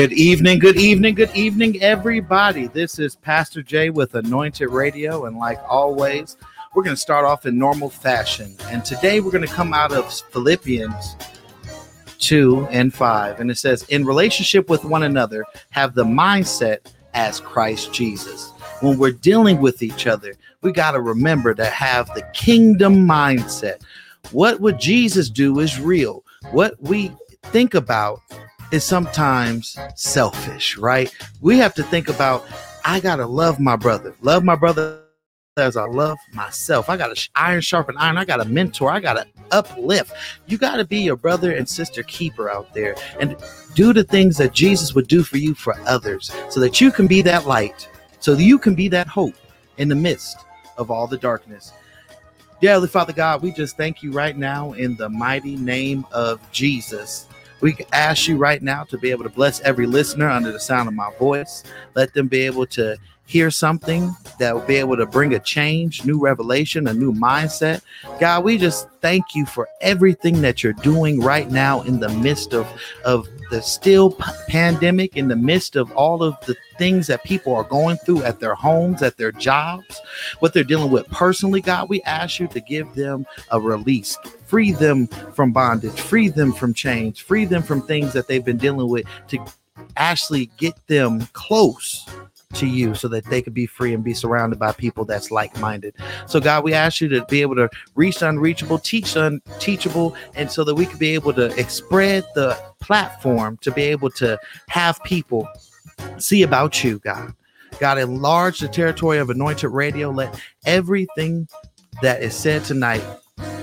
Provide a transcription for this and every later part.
Good evening, good evening, good evening, everybody. This is Pastor Jay with Anointed Radio, and like always, we're going to start off in normal fashion. And today we're going to come out of Philippians 2 and 5. And it says, In relationship with one another, have the mindset as Christ Jesus. When we're dealing with each other, we got to remember to have the kingdom mindset. What would Jesus do is real. What we think about is sometimes selfish, right? We have to think about I gotta love my brother, love my brother as I love myself. I gotta iron sharpen iron. I gotta mentor. I gotta uplift. You gotta be your brother and sister keeper out there and do the things that Jesus would do for you for others, so that you can be that light, so that you can be that hope in the midst of all the darkness. Dearly Father God, we just thank you right now in the mighty name of Jesus we ask you right now to be able to bless every listener under the sound of my voice. Let them be able to hear something that will be able to bring a change, new revelation, a new mindset. God, we just thank you for everything that you're doing right now in the midst of, of the still p- pandemic, in the midst of all of the things that people are going through at their homes, at their jobs, what they're dealing with personally. God, we ask you to give them a release, free them from bondage, free them from chains, free them from things that they've been dealing with to actually get them close to you so that they could be free and be surrounded by people that's like-minded. So God, we ask you to be able to reach unreachable, teach unteachable, and so that we could be able to spread the platform to be able to have people see about you, God. God, enlarge the territory of anointed radio. Let everything that is said tonight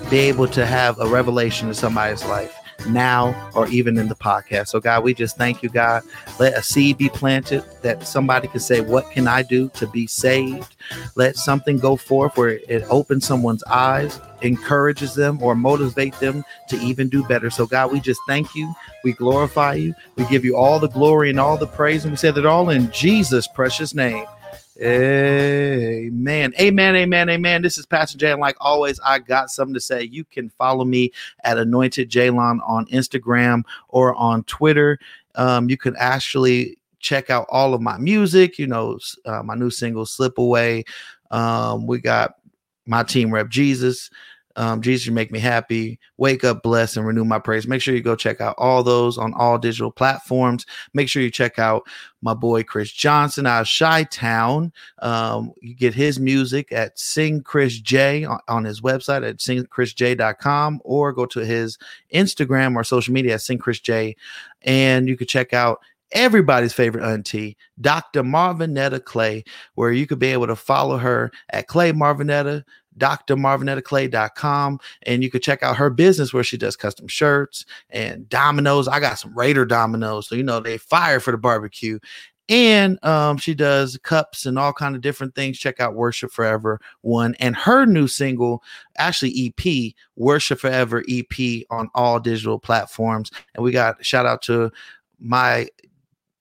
be able to have a revelation in somebody's life now or even in the podcast. So, God, we just thank you, God. Let a seed be planted that somebody can say, What can I do to be saved? Let something go forth where it opens someone's eyes, encourages them, or motivates them to even do better. So, God, we just thank you. We glorify you. We give you all the glory and all the praise. And we say that all in Jesus' precious name. Amen. Amen. Amen. Amen. This is Pastor Jay. And like always, I got something to say. You can follow me at Anointed Jaylon on Instagram or on Twitter. Um, you can actually check out all of my music, you know, uh, my new single, Slip Away. Um, we got my team rep Jesus. Um, Jesus, you make me happy. Wake up, bless, and renew my praise. Make sure you go check out all those on all digital platforms. Make sure you check out my boy Chris Johnson out of Chi Town. Um, you get his music at Sing Chris J on, on his website at singchrisj.com or go to his Instagram or social media at Sing Chris J. And you can check out everybody's favorite auntie, Dr. Marvinetta Clay, where you could be able to follow her at Clay Marvinetta drmarvinetaclay.com and you can check out her business where she does custom shirts and dominoes. I got some raider dominoes so you know they fire for the barbecue. And um, she does cups and all kind of different things. Check out worship forever one and her new single actually ep worship forever ep on all digital platforms. And we got shout out to my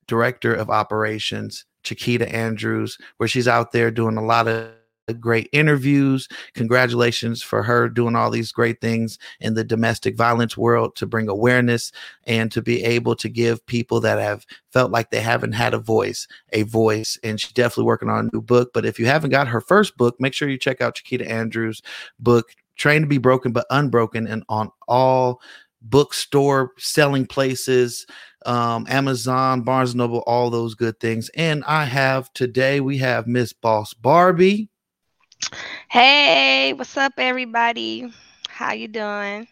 director of operations chiquita andrews where she's out there doing a lot of great interviews. Congratulations for her doing all these great things in the domestic violence world to bring awareness and to be able to give people that have felt like they haven't had a voice a voice. And she's definitely working on a new book. But if you haven't got her first book, make sure you check out Chiquita Andrews' book, Train to Be Broken but Unbroken, and on all bookstore selling places um, Amazon, Barnes Noble, all those good things. And I have today, we have Miss Boss Barbie. Hey, what's up, everybody? How you doing?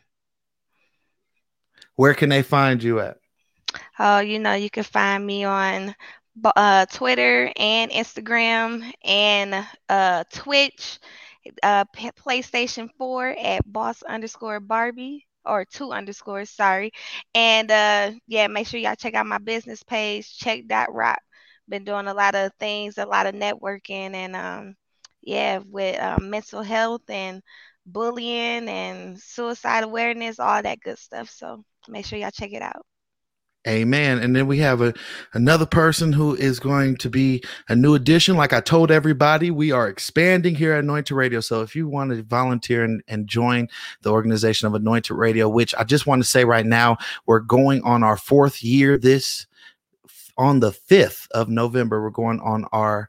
Where can they find you at? Oh, you know, you can find me on uh, Twitter and Instagram and uh, Twitch, uh, PlayStation 4 at boss underscore Barbie or two underscores, sorry. And uh, yeah, make sure y'all check out my business page, check that rock. Been doing a lot of things, a lot of networking, and um, yeah, with um, mental health and bullying and suicide awareness, all that good stuff. So make sure y'all check it out. Amen. And then we have a another person who is going to be a new addition. Like I told everybody, we are expanding here at Anointed Radio. So if you want to volunteer and, and join the organization of Anointed Radio, which I just want to say right now, we're going on our fourth year this on the 5th of November, we're going on our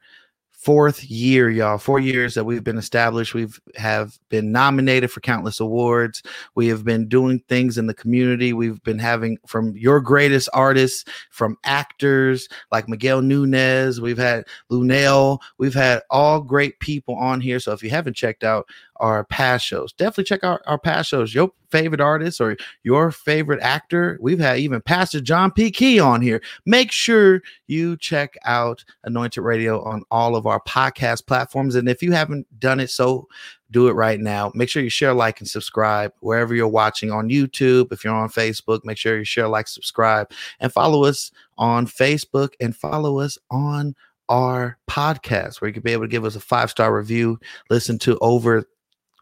fourth year, y'all. Four years that we've been established. We've have been nominated for countless awards. We have been doing things in the community. We've been having from your greatest artists, from actors like Miguel Nunez. We've had Luenell. We've had all great people on here. So if you haven't checked out our past shows. Definitely check out our past shows. Your favorite artist or your favorite actor. We've had even Pastor John P. Kee on here. Make sure you check out Anointed Radio on all of our podcast platforms. And if you haven't done it, so do it right now. Make sure you share, like, and subscribe wherever you're watching on YouTube. If you're on Facebook, make sure you share, like, subscribe, and follow us on Facebook and follow us on our podcast where you can be able to give us a five star review, listen to over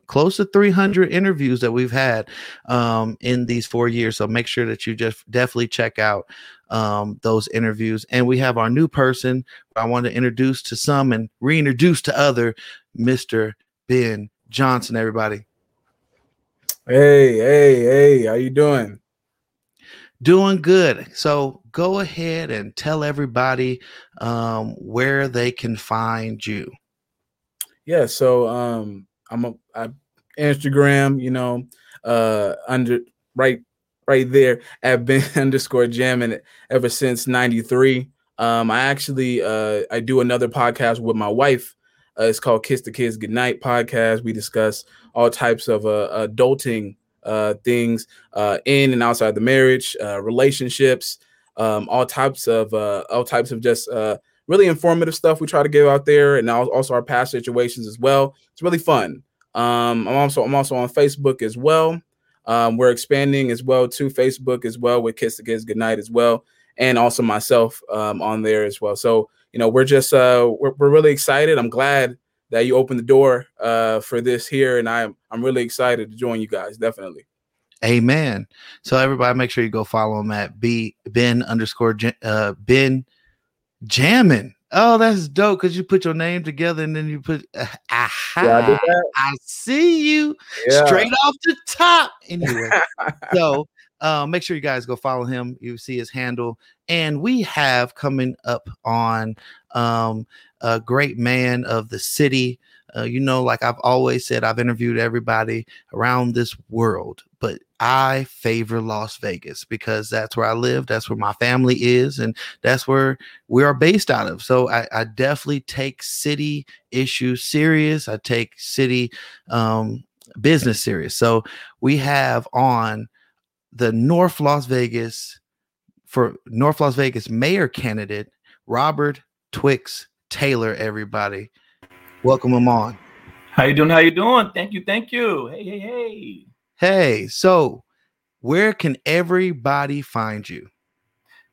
close to 300 interviews that we've had um, in these four years. So make sure that you just definitely check out um, those interviews. And we have our new person I want to introduce to some and reintroduce to other, Mr. Ben Johnson. Everybody. Hey, hey, hey! How you doing? Doing good. So go ahead and tell everybody um, where they can find you. Yeah. So um, I'm a I, Instagram, you know, uh, under right right there at Ben underscore jamming ever since '93. Um, I actually uh, I do another podcast with my wife. Uh, it's called Kiss the Kids Goodnight podcast. We discuss all types of uh, adulting uh, things uh, in and outside the marriage, uh, relationships, um, all types of uh, all types of just uh, really informative stuff we try to give out there, and also our past situations as well. It's really fun. Um, I'm also I'm also on Facebook as well. Um, we're expanding as well to Facebook as well with Kiss the Kids Goodnight as well, and also myself um, on there as well. So you know we're just uh, we're, we're really excited. I'm glad that you opened the door uh, for this here, and I'm I'm really excited to join you guys. Definitely. Amen. So everybody, make sure you go follow him at b ben underscore uh, ben jammin. Oh, that's dope because you put your name together and then you put uh, aha. Yeah, I, I, see you yeah. straight off the top. Anyway, so uh, make sure you guys go follow him. You see his handle, and we have coming up on um, a great man of the city. Uh, you know, like I've always said, I've interviewed everybody around this world, I favor Las Vegas because that's where I live, that's where my family is, and that's where we are based out of. So I, I definitely take city issues serious. I take city um, business serious. So we have on the North Las Vegas for North Las Vegas mayor candidate Robert Twix Taylor. Everybody, welcome him on. How you doing? How you doing? Thank you, thank you. Hey, hey, hey. Hey, so where can everybody find you?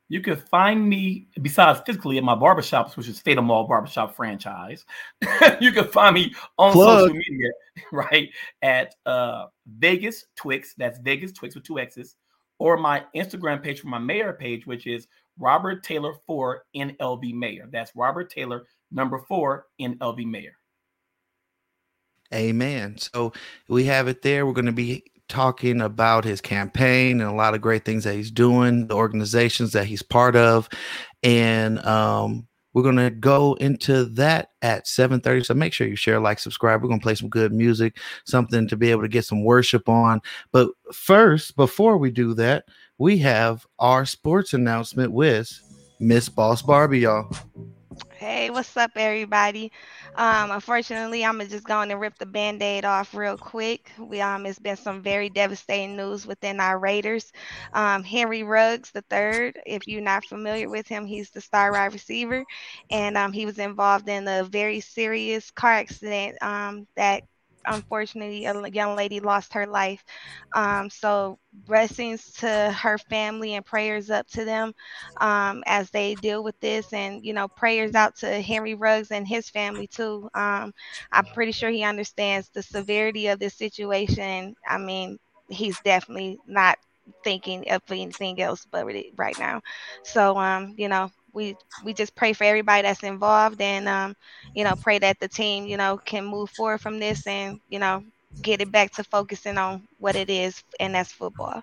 You can find me besides physically at my barbershops, which is State Mall Barbershop franchise. you can find me on Plug. social media, right? At uh, Vegas Twix. That's Vegas Twix with two X's, or my Instagram page for my mayor page, which is Robert Taylor four NLV Mayor. That's Robert Taylor number four NLV Mayor. Amen. So we have it there. We're going to be talking about his campaign and a lot of great things that he's doing, the organizations that he's part of, and um, we're gonna go into that at 7:30. So make sure you share, like, subscribe. We're gonna play some good music, something to be able to get some worship on. But first, before we do that, we have our sports announcement with Miss Boss Barbie, y'all. Hey, what's up, everybody? Um, unfortunately, I'm just going to rip the band-aid off real quick. We um, it's been some very devastating news within our Raiders. Um, Henry Ruggs the third, if you're not familiar with him, he's the star wide receiver, and um, he was involved in a very serious car accident um, that unfortunately a young lady lost her life. Um, so blessings to her family and prayers up to them um, as they deal with this and you know prayers out to henry ruggs and his family too. Um, i'm pretty sure he understands the severity of this situation. I mean he's definitely not thinking of anything else but right now. So um you know we we just pray for everybody that's involved and um, you know pray that the team you know can move forward from this and you know get it back to focusing on what it is and that's football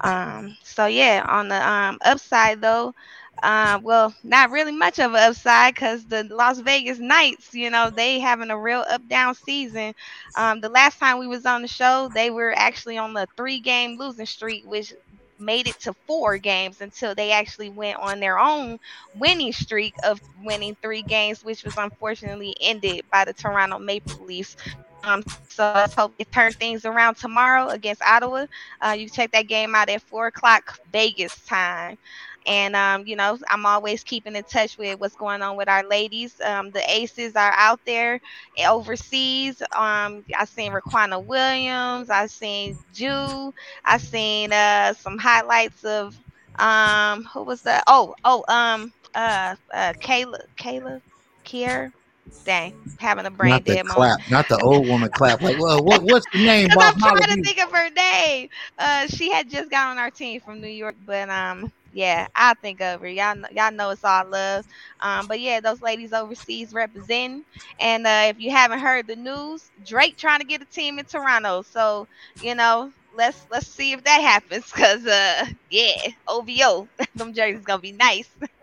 um, so yeah on the um, upside though uh, well, not really much of an upside because the Las Vegas Knights, you know, they having a real up down season. Um, the last time we was on the show, they were actually on the three game losing streak, which made it to four games until they actually went on their own winning streak of winning three games, which was unfortunately ended by the Toronto Maple Leafs. Um, so let's hope it turn things around tomorrow against Ottawa. Uh, you check that game out at four o'clock Vegas time. And um, you know, I'm always keeping in touch with what's going on with our ladies. Um, the aces are out there overseas. Um, I seen Riquna Williams. I seen Jew. I seen uh some highlights of um who was that? Oh, oh, um, uh, uh, Kayla, Kayla, Kier. Dang, having a brain not dead clap, not the old woman clap. Like, well, what, what's the name? Because I'm trying to think of her name. Uh, she had just got on our team from New York, but um, yeah, I think over. Y'all, know, y'all know it's all love. Um, but yeah, those ladies overseas representing. And uh, if you haven't heard the news, Drake trying to get a team in Toronto. So you know, let's let's see if that happens. Cause uh, yeah, OVO, them jerseys gonna be nice.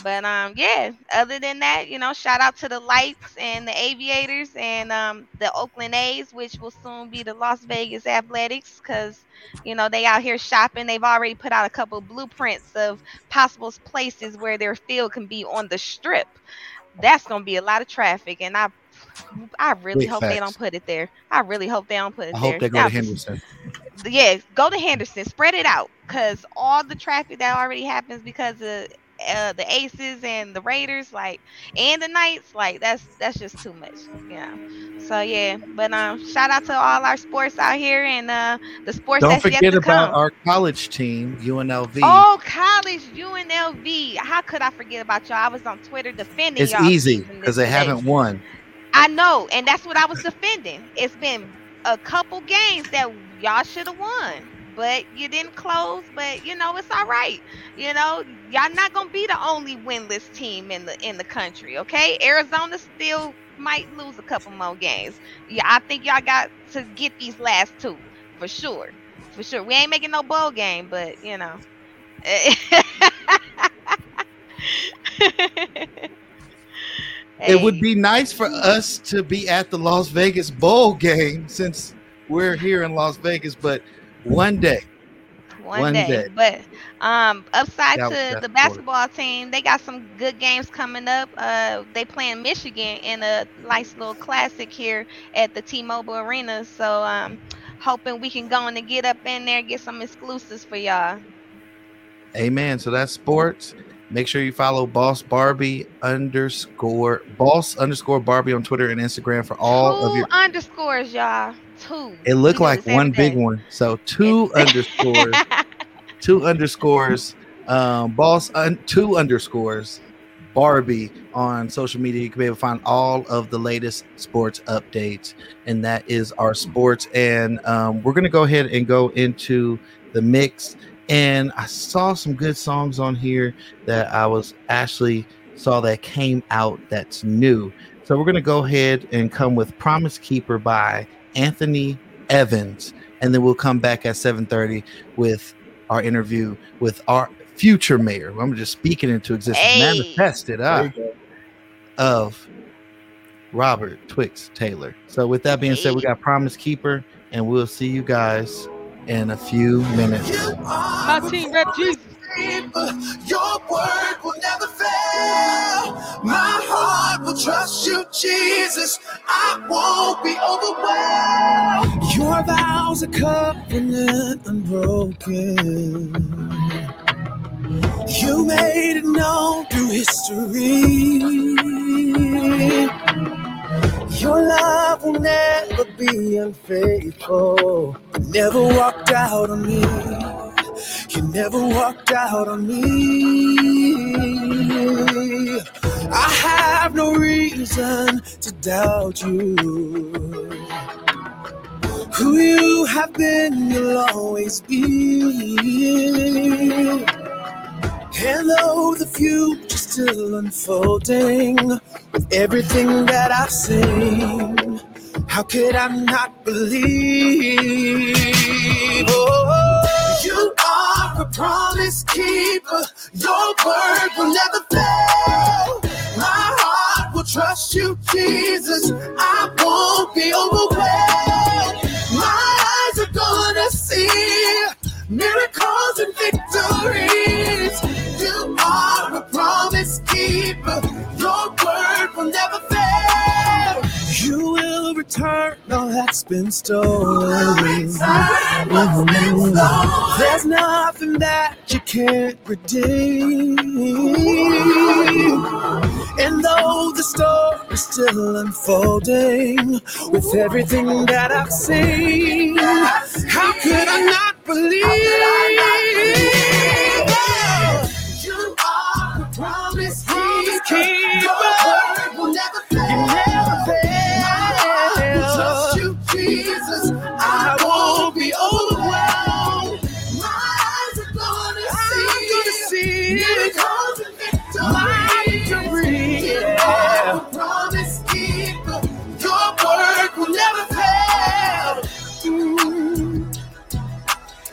But um, yeah. Other than that, you know, shout out to the Lights and the Aviators and um the Oakland A's, which will soon be the Las Vegas Athletics, because you know they out here shopping. They've already put out a couple blueprints of possible places where their field can be on the Strip. That's gonna be a lot of traffic, and I, I really Big hope they don't put it there. I really hope they don't put it I there. hope they go to Henderson. yeah, go to Henderson, spread it out, cause all the traffic that already happens because of uh, the Aces and the Raiders, like, and the Knights, like that's that's just too much, yeah. So yeah, but um, shout out to all our sports out here and uh the sports Don't forget about come. our college team, UNLV. Oh, college UNLV. How could I forget about y'all? I was on Twitter defending it's easy because they haven't won. I know, and that's what I was defending. It's been a couple games that y'all should have won, but you didn't close. But you know, it's all right. You know, y'all not gonna be the only winless team in the in the country. Okay, Arizona still might lose a couple more games. Yeah, I think y'all got to get these last two for sure. For sure, we ain't making no bowl game, but you know. It would be nice for us to be at the Las Vegas Bowl game since we're here in Las Vegas, but one day. one, One day. day. But um, upside That- to the basketball team, they got some good games coming up. Uh, they playing Michigan in a nice little classic here at the T-Mobile Arena. So um, hoping we can go and get up in there, get some exclusives for y'all. Amen. So that's sports. Make sure you follow Boss Barbie underscore Boss underscore Barbie on Twitter and Instagram for all Two of your. underscores, y'all. Two. It looked like one big one. So two underscores, two underscores, um, Boss un, two underscores Barbie on social media. You can be able to find all of the latest sports updates, and that is our sports. And um, we're gonna go ahead and go into the mix. And I saw some good songs on here that I was actually saw that came out that's new. So we're gonna go ahead and come with "Promise Keeper" by Anthony Evans, and then we'll come back at 7:30 with our interview with our future mayor. I'm just speaking into existence, Hey. manifested There uh, of Robert Twix Taylor. So with that being said, we got Promise Keeper, and we'll see you guys in a few minutes. My team rep Jesus. Your word will never fail. My heart will trust you, Jesus. I won't be overwhelmed. Your vows are covenant unbroken. You made it known through history. Your love will never be unfaithful. Never walked out on me. You never walked out on me. I have no reason to doubt you. Who you have been, you'll always be. And though the future's still unfolding, with everything that I've seen, how could I not believe? Oh, a promise keeper. Your word will never fail. My heart will trust you, Jesus. I won't be overwhelmed. My eyes are gonna see miracles and victories. You are a promise keeper. Your word will never fail. You will return all that's been stolen. There's nothing that you can't redeem. And though the story's still unfolding with everything that I've seen, how could I not believe?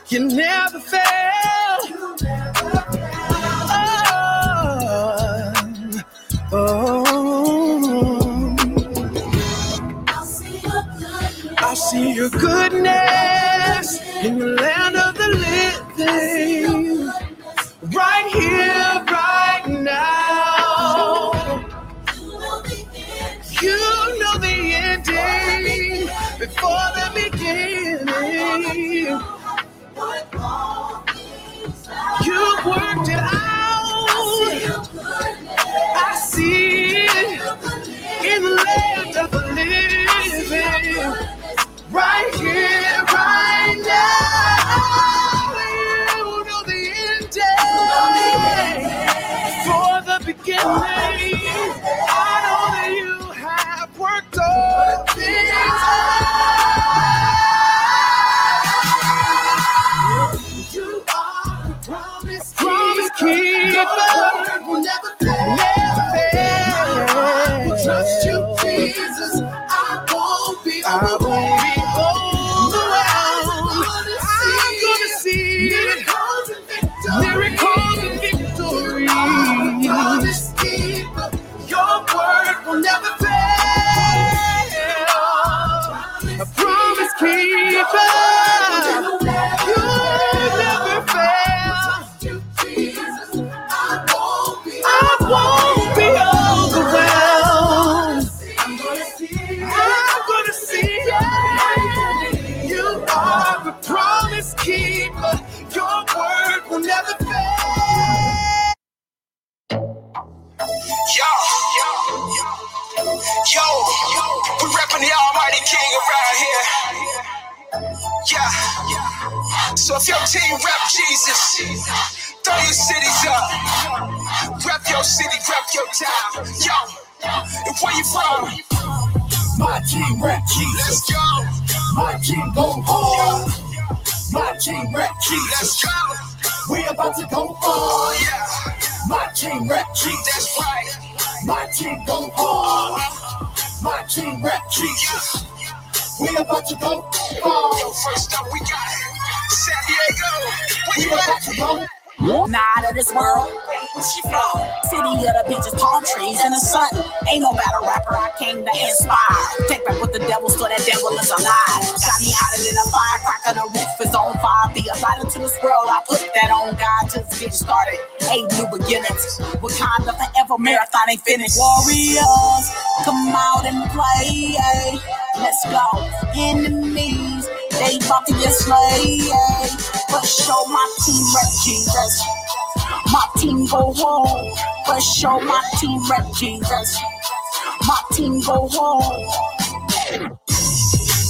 You never fail. Oh, oh. I see your goodness in the land of the living, To go first up we got San Diego. Where you at? Not of this world. She from? City of the beaches, palm trees, and the sun. Ain't no battle rapper I came to inspire. Take back what the devil stole, that devil is alive. Got me out of the firecracker, the roof is on fire. Be a light into this world. I put that on God just get started. Eight new beginnings. Wakanda forever, marathon ain't finished. Warriors, come out and play. eh. Let's go. Enemies, they about to get slayed. eh. But show my team rep Jesus. My team go home. But show my team rep Jesus. My team go home.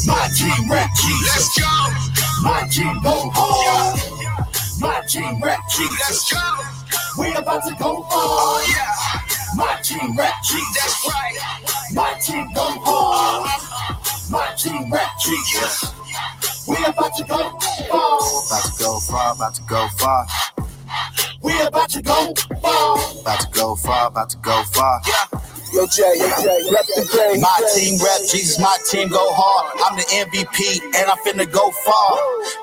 My team rap Jesus. Let's go, My team go hard. My team rap Jesus. let's go. We about to go Oh yeah, My team rap Jesus. that's right. My team go hard. My team rap Jesus. We about to go far. About to go far, about to go far, We about to go far. about to go far, about to go far. Yeah, Yo, Jay, yo, Jay, rep the game. My team rep, Jesus, my team go hard. I'm the MVP, and I'm finna go far.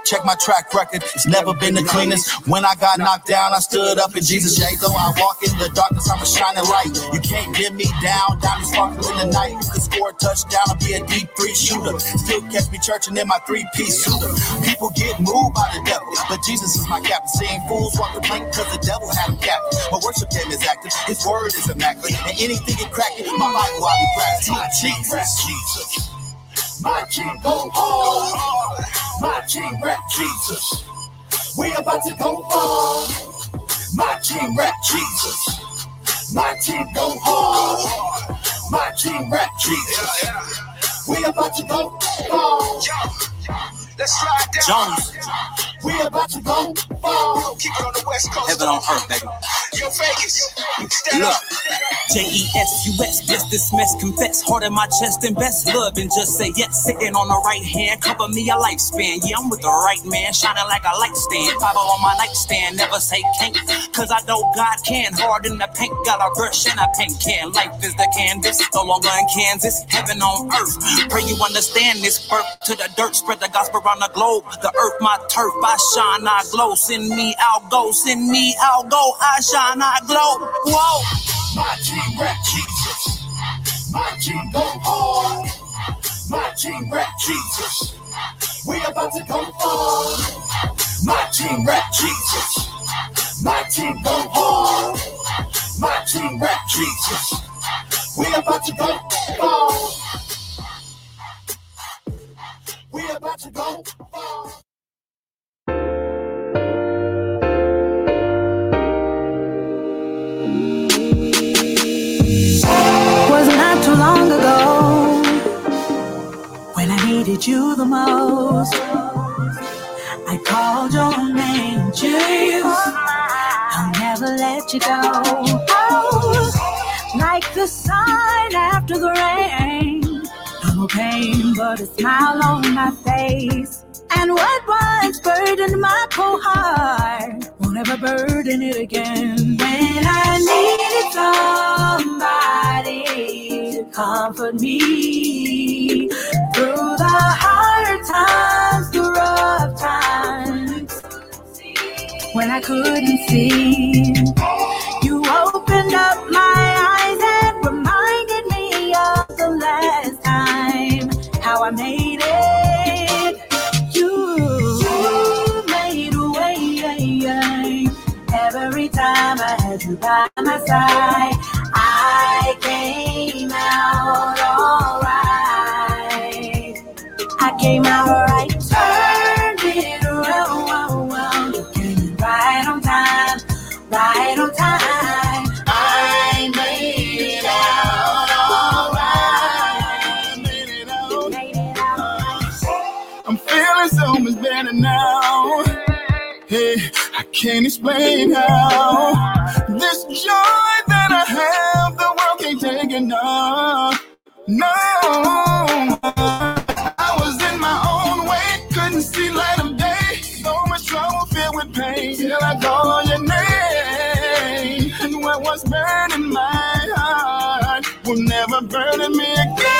Check my track record, it's never been the cleanest. When I got knocked down, I stood up in Jesus' Jay, Though I walk in the darkness, I'm a shining light. You can't dim me down, diamonds sparkle in the night. You can score a touchdown and be a deep three shooter. Still catch me churching in my three piece suit. People get moved by the devil, but Jesus is my captain. Seeing fools walk the plank because the devil had him captain. My worship game is active, his word is immaculate, and anything it cracking, my Bible I be practicing. My Jesus, Jesus. My king go hard. My king rap Jesus. We about to go far. My king rap Jesus. My team go hard. My team rap Jesus. We about to go far. Let's slide down. Jones. We about to go far. Keep it on the west coast. Heaven on earth, baby. Yo, Vegas. Stand Look. J E S U S, bless this mess, confess, heart in my chest, and best love, and just say yes. Sitting on the right hand, cover me a lifespan. Yeah, I'm with the right man, shining like a light stand. Bible on my nightstand, never say can't, cause I know God can. Hard in the paint, got a brush and a paint can. Life is the canvas, no longer in Kansas, heaven on earth. Pray you understand this birth to the dirt, spread the gospel around the globe. The earth, my turf, I shine, I glow. Send me, I'll go. Send me, I'll go. I shine, I glow. Whoa. My team rap Jesus. My team go hard. My team rap Jesus. We about to go far. My team rap Jesus. My team go hard. My team rap Jesus. We about to go far. We about to go. Was not too long ago when I needed you the most. I called your name, Jesus. I'll never let you go. Oh, like the sun after the rain. No pain, but a smile on my face. And what once burdened my cold heart won't ever burden it again. When I needed somebody to comfort me through the hard times, the rough times, when I couldn't see, you opened up my eyes and reminded me of the last time I made it. You, you made a way every time I had you by my side. I came out alright. I came out right. Can't explain how. This joy that I have, the world can't take now. No. I was in my own way, couldn't see light of day. So much trouble filled with pain. Till I call your name. And what was burning my heart will never burn me again.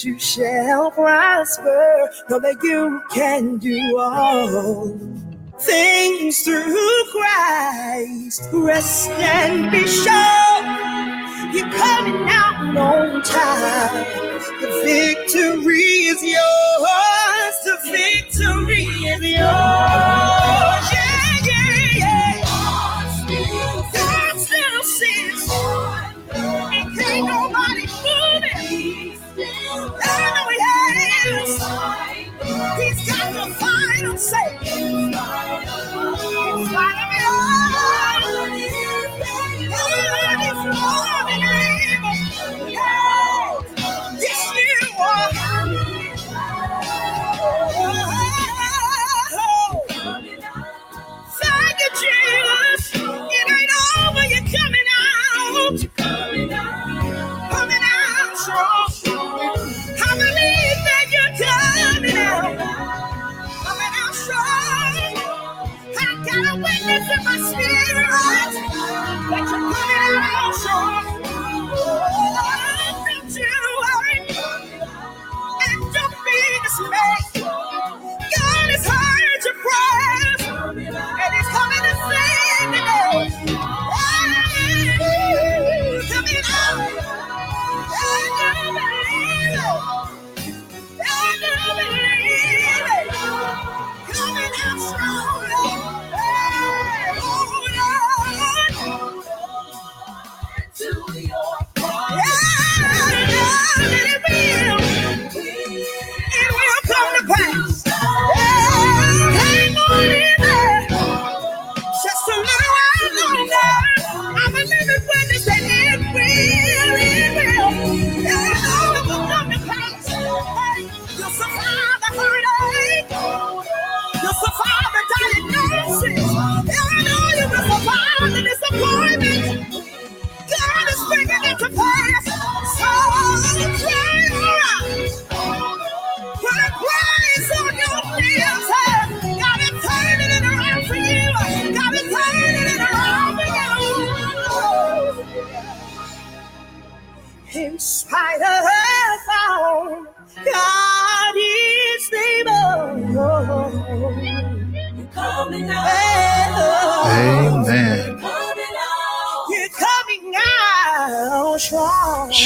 You shall prosper. Know that you can do all things through Christ. Rest and be sure you're coming out on time. The victory is yours. The victory is yours. Say. In spite of it all.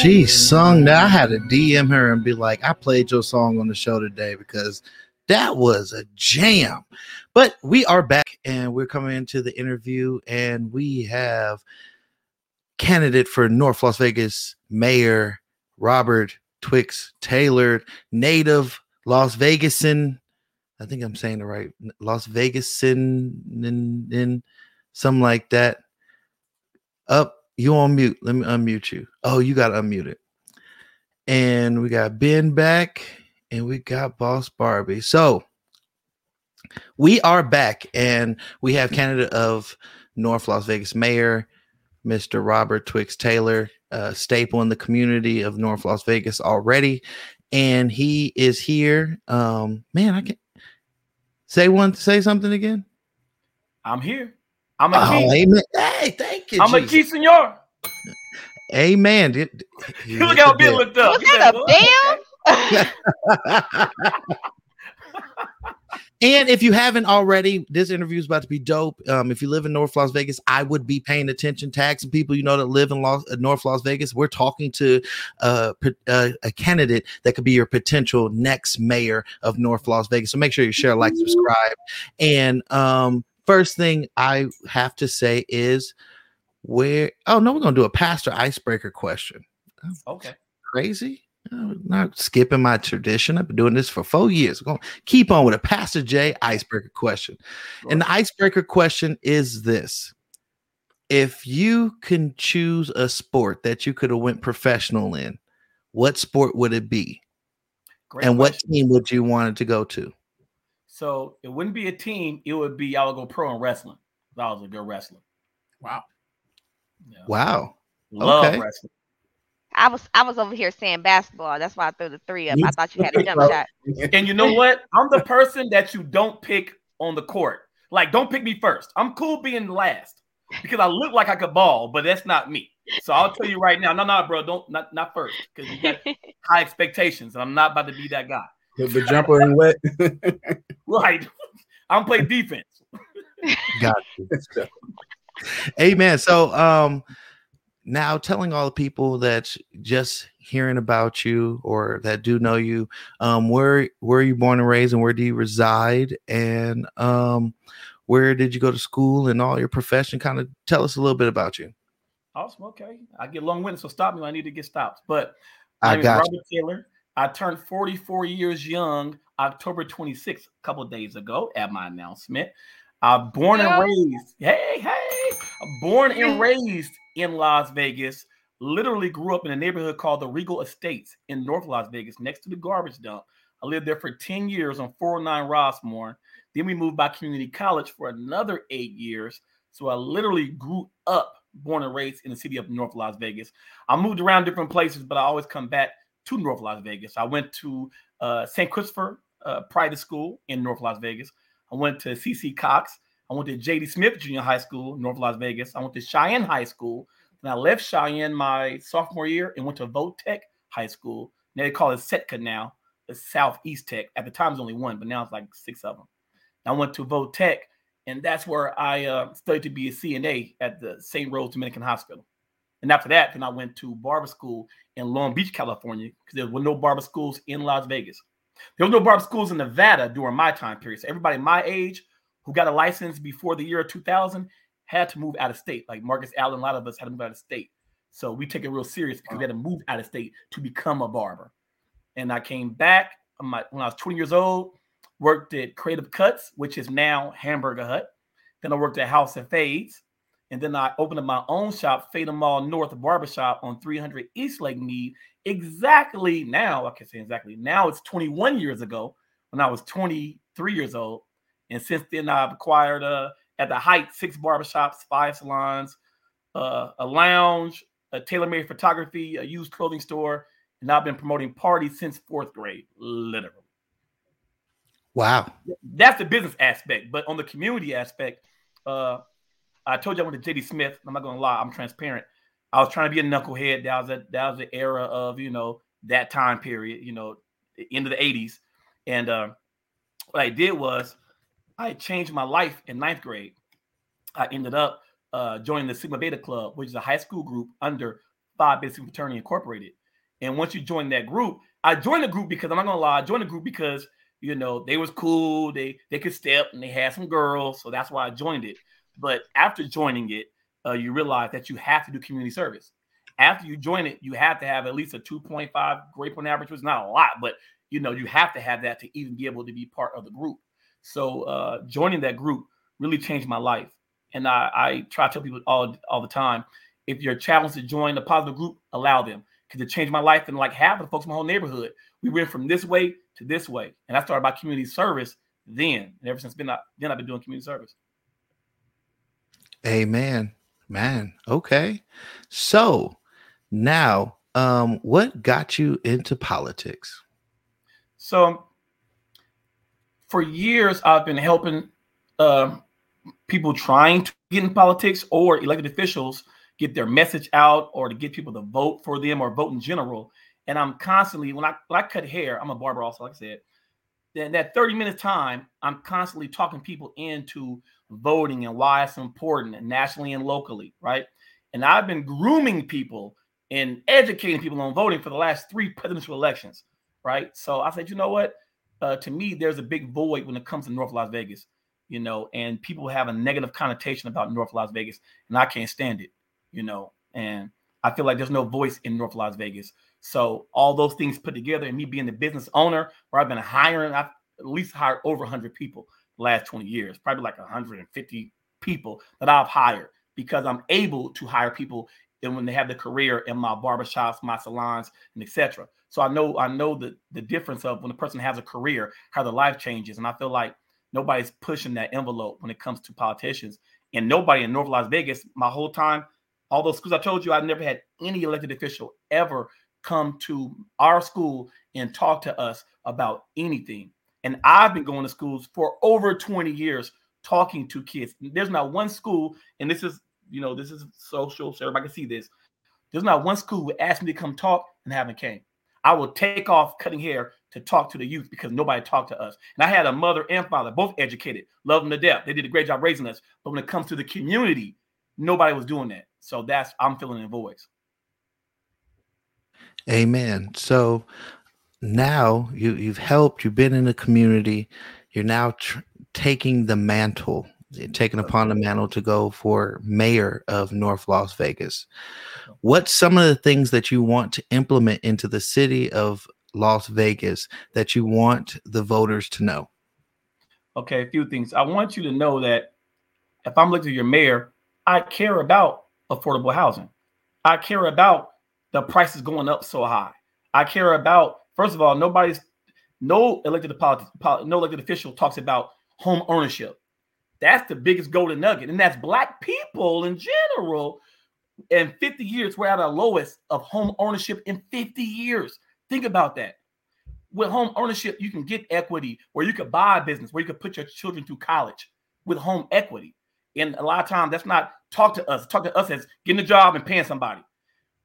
She sung that. I had to DM her and be like, I played your song on the show today because that was a jam. But we are back and we're coming into the interview, and we have candidate for North Las Vegas Mayor Robert Twix Taylor, native Las Vegasan. I think I'm saying it right. Las Vegasan, in something like that. Up, you on mute. Let me unmute you. Oh, you got to unmute it. And we got Ben back, and we got Boss Barbie. So we are back, and we have candidate of North Las Vegas Mayor, Mr. Robert Twix Taylor, a staple in the community of North Las Vegas already, and he is here. Um, man, I can say one, say something again. I'm here. I'm a Oh, key. amen. Hey, thank you. I'm a Jesus. key senor. Amen. Did- You look how Ben looked up. Was He that a "What?" and if you haven't already, this interview is about to be dope. Um, if you live in North Las Vegas, I would be paying attention. Tag some people you know that live in Las, uh, North Las Vegas. We're talking to uh, p- uh, a candidate that could be your potential next mayor of North Las Vegas. So make sure you share, like, subscribe. And um, first thing I have to say is where. Oh no, we're gonna do a pastor icebreaker question. Okay. crazy. I'm not skipping my tradition. I've been doing this for four years. We're going to keep on with a Pastor J icebreaker question. And the icebreaker question is this. If you can choose a sport that you could have went professional in, what sport would it be? Great and what team would you want it to go to? So it wouldn't be a team. It would be I would go pro in wrestling. I was a good wrestler. Wow. Yeah. Wow. Love Okay. wrestling. I was I was over here saying basketball. That's why I threw the three up. I thought you had a jump shot. And you know what? I'm the person that you don't pick on the court. Like, don't pick me first. I'm cool being last because I look like I could ball, but that's not me. So I'll tell you right now, no, no, bro, don't not not first because you got high expectations, and I'm not about to be that guy. Hit the jumper and wet. Right? I'm playing defense. Got you. Amen. So um now telling all the people that just hearing about you or that do know you, um, where where are you born and raised and where do you reside? And um where did you go to school and all your profession? Kind of tell us a little bit about you. Awesome. Okay. I get long winded, so stop me when I need to get stopped. But I my name is got Robert Taylor. I turned 44 years young October 26th, a couple days ago at my announcement. Uh, born Yeah. and raised, hey, hey, born and raised in Las Vegas. Literally grew up in a neighborhood called the Regal Estates in North Las Vegas, next to the garbage dump. I lived there for 10 years on 409 Rossmore. Then we moved by community college for another eight years. So I literally grew up, born and raised in the city of North Las Vegas. I moved around different places, but I always come back to North Las Vegas. I went to uh, St. Christopher uh, Private School in North Las Vegas. I went to CC Cox. I went to JD Smith Junior High School, North Las Vegas. I went to Cheyenne High School. And I left Cheyenne my sophomore year and went to Vo-Tech High School. Now they call it SECTA now, the Southeast Tech. At the time, it was only one, but now it's like six of them. I went to Vo-Tech, and that's where I uh, studied to be a CNA at the St. Rose Dominican Hospital. And after that, then I went to barber school in Long Beach, California, because there were no barber schools in Las Vegas. There was no barber schools in Nevada during my time period. So everybody my age who got a license before the year 2000 had to move out of state. Like Marcus Allen, a lot of us had to move out of state. So we take it real serious because we had to move out of state to become a barber. And I came back when I was 20 years old, worked at Creative Cuts, which is now Hamburger Hut. Then I worked at House of Fades. And then I opened up my own shop, Fade Mall North Barbershop on 300 East Lake Mead. Exactly now, I can say exactly now, it's 21 years ago when I was 23 years old. And since then, I've acquired uh, at the height six barbershops, five salons, uh, a lounge, a tailor-made photography, a used clothing store, and I've been promoting parties since fourth grade, literally. Wow. That's the business aspect, but on the community aspect, uh, I told you I went to JD Smith. I'm not gonna lie, I'm transparent. I was trying to be a knucklehead. That was a, that was the era of you know that time period, you know, end of the 80s. And uh, what I did was I changed my life in ninth grade. I ended up uh, joining the Sigma Beta Club, which is a high school group under Phi Beta Sigma Fraternity Incorporated. And once you join that group, I joined the group because I'm not gonna lie, I joined the group because you know they was cool, they they could step and they had some girls, so that's why I joined it. But after joining it, uh, you realize that you have to do community service. After you join it, you have to have at least a 2.5 grade point average, which is not a lot, but you know you have to have that to even be able to be part of the group. So uh, joining that group really changed my life, and I, I try to tell people all all the time, if you're challenged to join a positive group, allow them because it changed my life and like half of the folks in my whole neighborhood. We went from this way to this way, and I started by community service then, and ever since then, I, then I've been doing community service. Amen. Man. Okay. So now, um, what got you into politics? So for years, I've been helping uh, people trying to get in politics or elected officials get their message out or to get people to vote for them or vote in general. And I'm constantly when I when I cut hair, I'm a barber also, like I said. Then that 30 minute time, I'm constantly talking people into voting and why it's important nationally and locally, right? And I've been grooming people and educating people on voting for the last three presidential elections, right? So I said, you know what? Uh, to me, there's a big void when it comes to North Las Vegas, you know, and people have a negative connotation about North Las Vegas, and I can't stand it, you know, and I feel like there's no voice in North Las Vegas. So all those things put together, and me being the business owner, where I've been hiring, I've at least hired over 100 people last 20 years, probably like 150 people that I've hired because I'm able to hire people and when they have the career in my barbershops, my salons, and etc. So I know I know the the difference of when a person has a career, how their life changes, and I feel like nobody's pushing that envelope when it comes to politicians, and nobody in North Las Vegas. My whole time, All those schools I told you, I've never had any elected official ever come to our school and talk to us about anything. And I've been going to schools for over 20 years talking to kids. There's not one school, and this is, you know, this is social, so everybody can see this. There's not one school who asked me to come talk and haven't came. I will take off cutting hair to talk to the youth because nobody talked to us. And I had a mother and father, both educated, love them to death. They did a great job raising us. But when it comes to the community, nobody was doing that. So that's I'm filling in voids. Amen. So now you you've helped. You've been in the community. You're now tr- taking the mantle, taking upon the mantle to go for mayor of North Las Vegas. What's some of the things that you want to implement into the city of Las Vegas that you want the voters to know? Okay, a few things. I want you to know that if I'm looking at your mayor, I care about affordable housing. I care about the prices going up so high. I care about, first of all, nobody's no elected politics, no elected official talks about home ownership. That's the biggest golden nugget, and that's black people in general. In 50 years, we're at our lowest of home ownership in 50 years. Think about that. With home ownership, you can get equity where you could buy a business, where you could put your children through college with home equity. And a lot of times that's not talk to us. Talk to us as getting a job and paying somebody.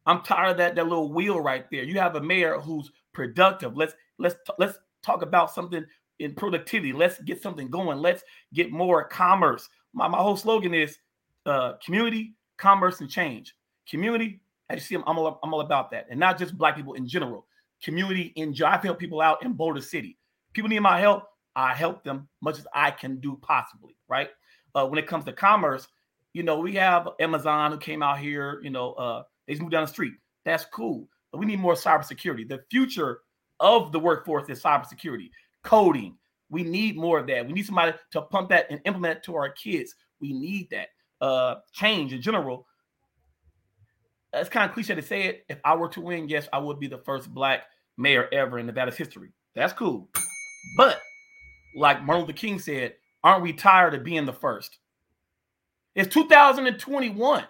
I'm tired of that, that little wheel right there. You have a mayor who's productive. Let's let's let's talk about something in productivity. Let's get something going. Let's get more commerce. My, my whole slogan is uh, community, commerce, and change. Community, as you see, I'm, I'm, all, I'm all about that. And not just black people in general. Community in general. I've helped people out in Boulder City. People need my help. I help them much as I can do possibly, right? Uh, when it comes to commerce, you know, we have Amazon who came out here, you know, uh, they just moved down the street. That's cool. We need more cybersecurity. The future of the workforce is cybersecurity coding. We need more of that. We need somebody to pump that and implement to our kids. We need that. Uh, change in general. It's kind of cliche to say it. If I were to win, yes, I would be the first black mayor ever in Nevada's history. That's cool. But like Martin Luther King said, aren't we tired of being the first? It's 2021.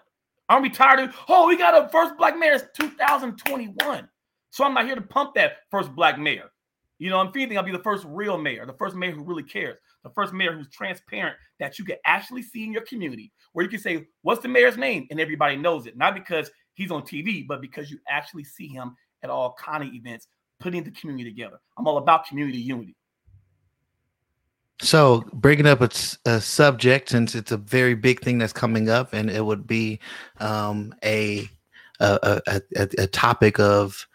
Aren't we tired of, oh, we got a first black mayor? It's 2021. So I'm not here to pump that first black mayor. You know, I'm feeling I'll be the first real mayor, the first mayor who really cares, the first mayor who's transparent that you can actually see in your community, where you can say, What's the mayor's name? And everybody knows it, not because he's on TV, but because you actually see him at all kind of events, putting the community together. I'm all about community unity. So, bringing up a, a, subject since it's a very big thing that's coming up, and it would be um, a, a, a, a topic of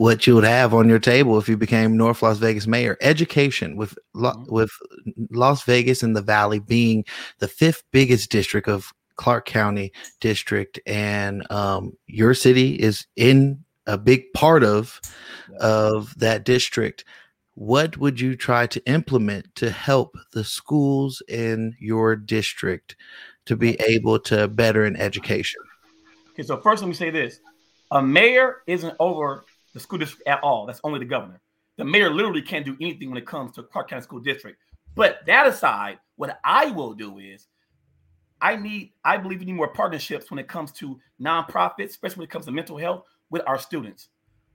what you would have on your table if you became North Las Vegas mayor. Education with mm-hmm. with Las Vegas and the Valley being the fifth biggest district of Clark County district, and um, your city is in a big part of of that district. What would you try to implement to help the schools in your district to be able to better in education? Okay, so first let me say this: a mayor isn't over the school district at all. That's only the governor. The mayor literally can't do anything when it comes to Clark County School District. But that aside, what I will do is I need, I believe we need more partnerships when it comes to nonprofits, especially when it comes to mental health with our students.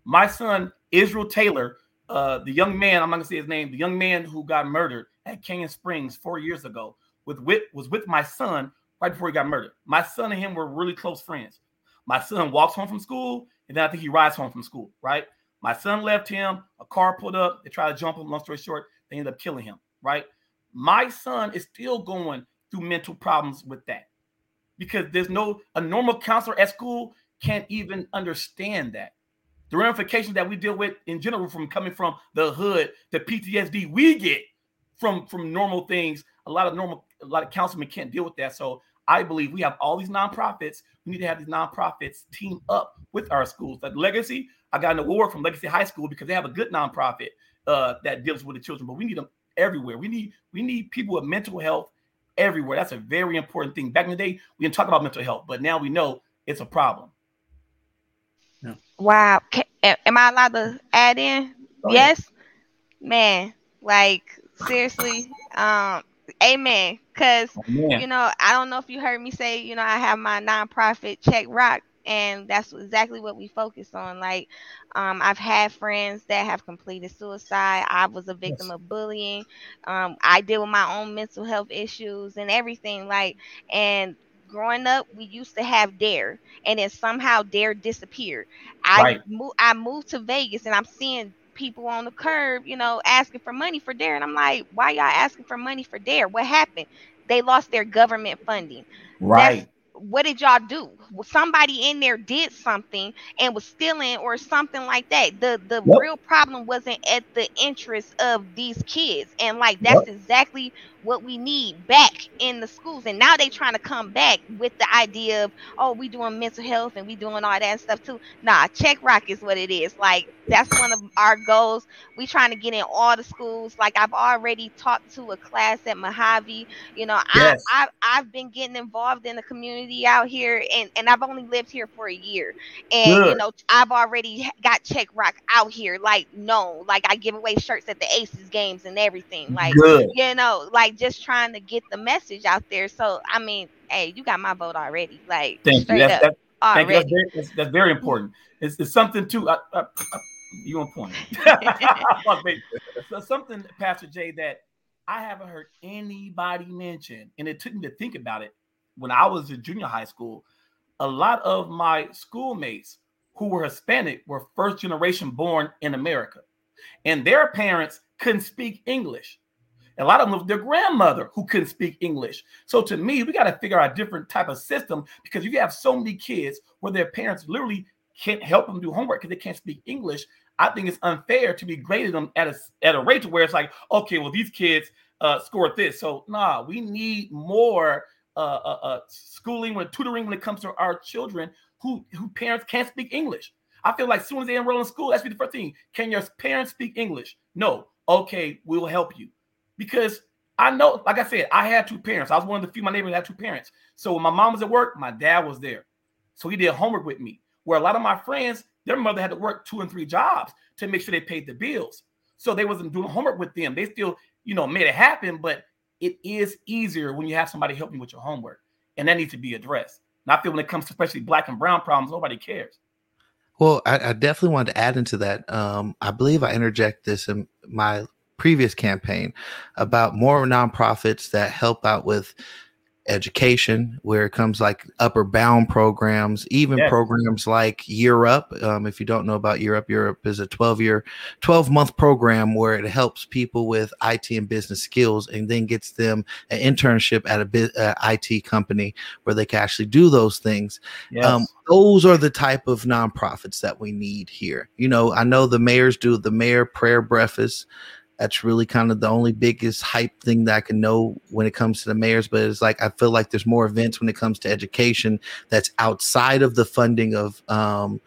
My son, Israel Taylor, uh, the young man, I'm not gonna say his name, the young man who got murdered at Canyon Springs four years ago, with, with was with my son right before he got murdered. My son and him were really close friends. My son walks home from school and then I think he rides home from school, right? My son left him, a car pulled up, they tried to jump him. Long story short, they ended up killing him, right? My son is still going through mental problems with that because there's no, a normal counselor at school can't even understand that. The ramifications that we deal with in general from coming from the hood, the PTSD we get from from normal things, a lot of normal, a lot of councilmen can't deal with that. So I believe we have all these nonprofits. We need to have these nonprofits team up with our schools. Like Legacy, I got an award from Legacy High School because they have a good nonprofit uh, that deals with the children. But we need them everywhere. We need we need people with mental health everywhere. That's a very important thing. Back in the day, we didn't talk about mental health, but now we know it's a problem. Wow. Can, am I allowed to add in? yes, man. Like seriously, um, Amen. Because Amen. you know, I don't know if you heard me say, you know, I have my nonprofit Check Rock, and that's exactly what we focus on. Like, um, I've had friends that have completed suicide. I was a victim of bullying. Um, I deal with my own mental health issues and everything. Like, and growing up, we used to have Dare, and then somehow Dare disappeared. I Right. moved. I moved to Vegas, and I'm seeing people on the curb, you know, asking for money for Dare, and I'm like, why y'all asking for money for Dare? What happened? They lost their government funding. Right. What did y'all do? Well, somebody in there did something and was stealing or something like that. The the Yep. real problem wasn't at the interest of these kids. And like that's exactly what we need back in the schools. And now they trying to come back with the idea of, oh, we doing mental health and we doing all that stuff too. Nah, check rock is what it is. Like that's one of our goals. We trying to get in all the schools. Like I've already talked to a class at Mojave. You know, Yes. I, I I've been getting involved in the community out here and, and I've only lived here for a year. And you know, I've already got check rock out here, like no, like I give away shirts at the Aces games and everything. Like Good. you know, like just trying to get the message out there. So I mean, hey, you got my vote already. Like Thank you. straight That's, thank you. That's very, that's, that's very important. It's, it's something too. Uh, uh, uh, you on point. So something, Pastor Jay, that I haven't heard anybody mention, and it took me to think about it. When I was in junior high school, a lot of my schoolmates who were Hispanic were first generation born in America, and their parents couldn't speak English. A lot of them with their grandmother who couldn't speak English. So to me, we got to figure out a different type of system because you have so many kids where their parents literally can't help them do homework because they can't speak English. I think it's unfair to be graded them at a at a rate to where it's like, okay, well these kids uh, scored this, so nah, we need more uh, uh, uh, schooling and tutoring when it comes to our children who who parents can't speak English. I feel like as soon as they enroll in school, that's be the first thing. Can your parents speak English? No. Okay, we will help you because I know, like I said, I had two parents. I was one of the few my neighbors had two parents. So when my mom was at work, my dad was there. So he did homework with me. Where a lot of my friends, their mother had to work two and three jobs to make sure they paid the bills. So they wasn't doing homework with them. They still, you know, made it happen, but it is easier when you have somebody helping you with your homework. And that needs to be addressed. And I feel when it comes to especially black and brown problems, nobody cares. Well, I, I definitely wanted to add into that. Um, I believe I interject this in my previous campaign about more nonprofits that help out with education, where it comes like Upward Bound programs, even Yes. programs like Year Up. Um, if you don't know about Year Up, Year Up is a 12 year, 12 month program where it helps people with IT and business skills and then gets them an internship at a bit, uh, IT company where they can actually do those things Yes. um, those are the type of nonprofits that we need here. You know, I know the mayors do the mayor prayer breakfast. That's really kind of the only biggest hype thing that I can know when it comes to the mayors. But it's like I feel like there's more events when it comes to education that's outside of the funding of um,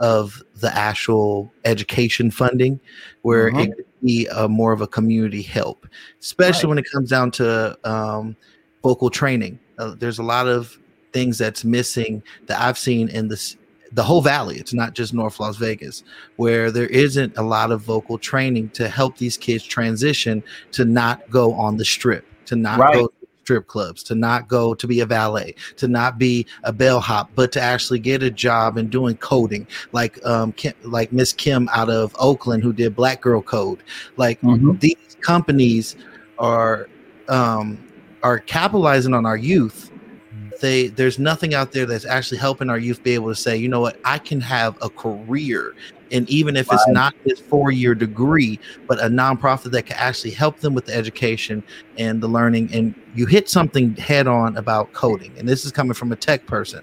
of the actual education funding, where Mhm. it could be a, more of a community help, especially Right. when it comes down to um, vocal training. Uh, there's a lot of things that's missing that I've seen in this the whole valley. It's not just North Las Vegas, where there isn't a lot of vocal training to help these kids transition to not go on the strip, to not Right. go to strip clubs, to not go to be a valet, to not be a bellhop, but to actually get a job and doing coding, like um Kim, like Miss Kim out of Oakland who did Black Girl Code. Like Mhm. these companies are um are capitalizing on our youth they there's nothing out there that's actually helping our youth be able to say you know what i can have a career and even if it's not this four-year degree but a nonprofit that can actually help them with the education and the learning and you hit something head on about coding and this is coming from a tech person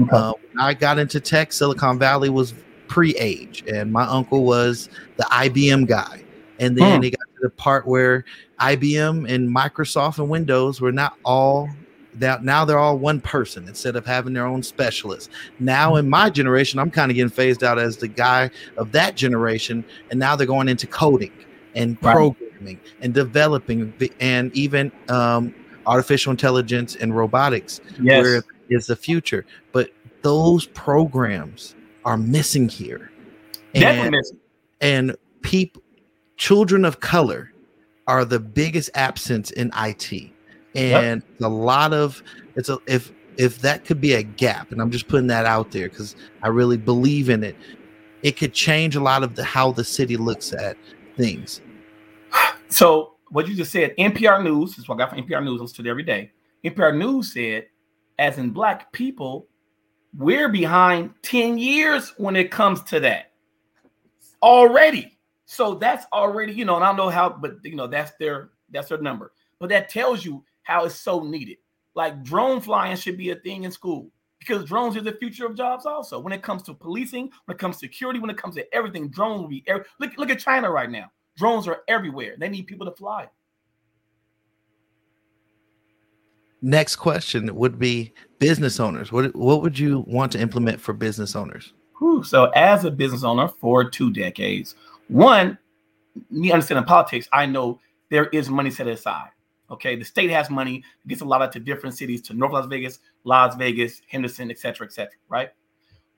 Okay. uh, i got into tech silicon valley was pre-age and my uncle was the ibm guy and then Hmm. it got to the part where ibm and microsoft and windows were not all that now they're all one person instead of having their own specialist now in my generation i'm kind of getting phased out as the guy of that generation and now they're going into coding and Right. programming and developing and even um, artificial intelligence and robotics yes. where is the future. But those programs are missing here. Definitely And, missing. and people, children of color are the biggest absence in IT. And a lot of it's a if if that could be a gap, and I'm just putting that out there because I really believe in it. It could change a lot of the how the city looks at things. So what you just said, NPR News, this is what I got from NPR News, I listen to it every day. NPR News said, as in black people, we're behind 10 years when it comes to that already. So that's already, you know, and I don't know how, but you know, that's their that's their number. But that tells you how it's so needed. Like drone flying should be a thing in school because drones are the future of jobs also. When it comes to policing, when it comes to security, when it comes to everything, drones will be every, look, look at China right now. Drones are everywhere. They need people to fly. Next question would be business owners. What what would you want to implement for business owners? Whew. So, as a business owner for two decades, one, me understanding politics, I know there is money set aside. Okay, the state has money, gets a lot of to different cities, to North Las Vegas, Las Vegas, Henderson, et cetera, et cetera. Right?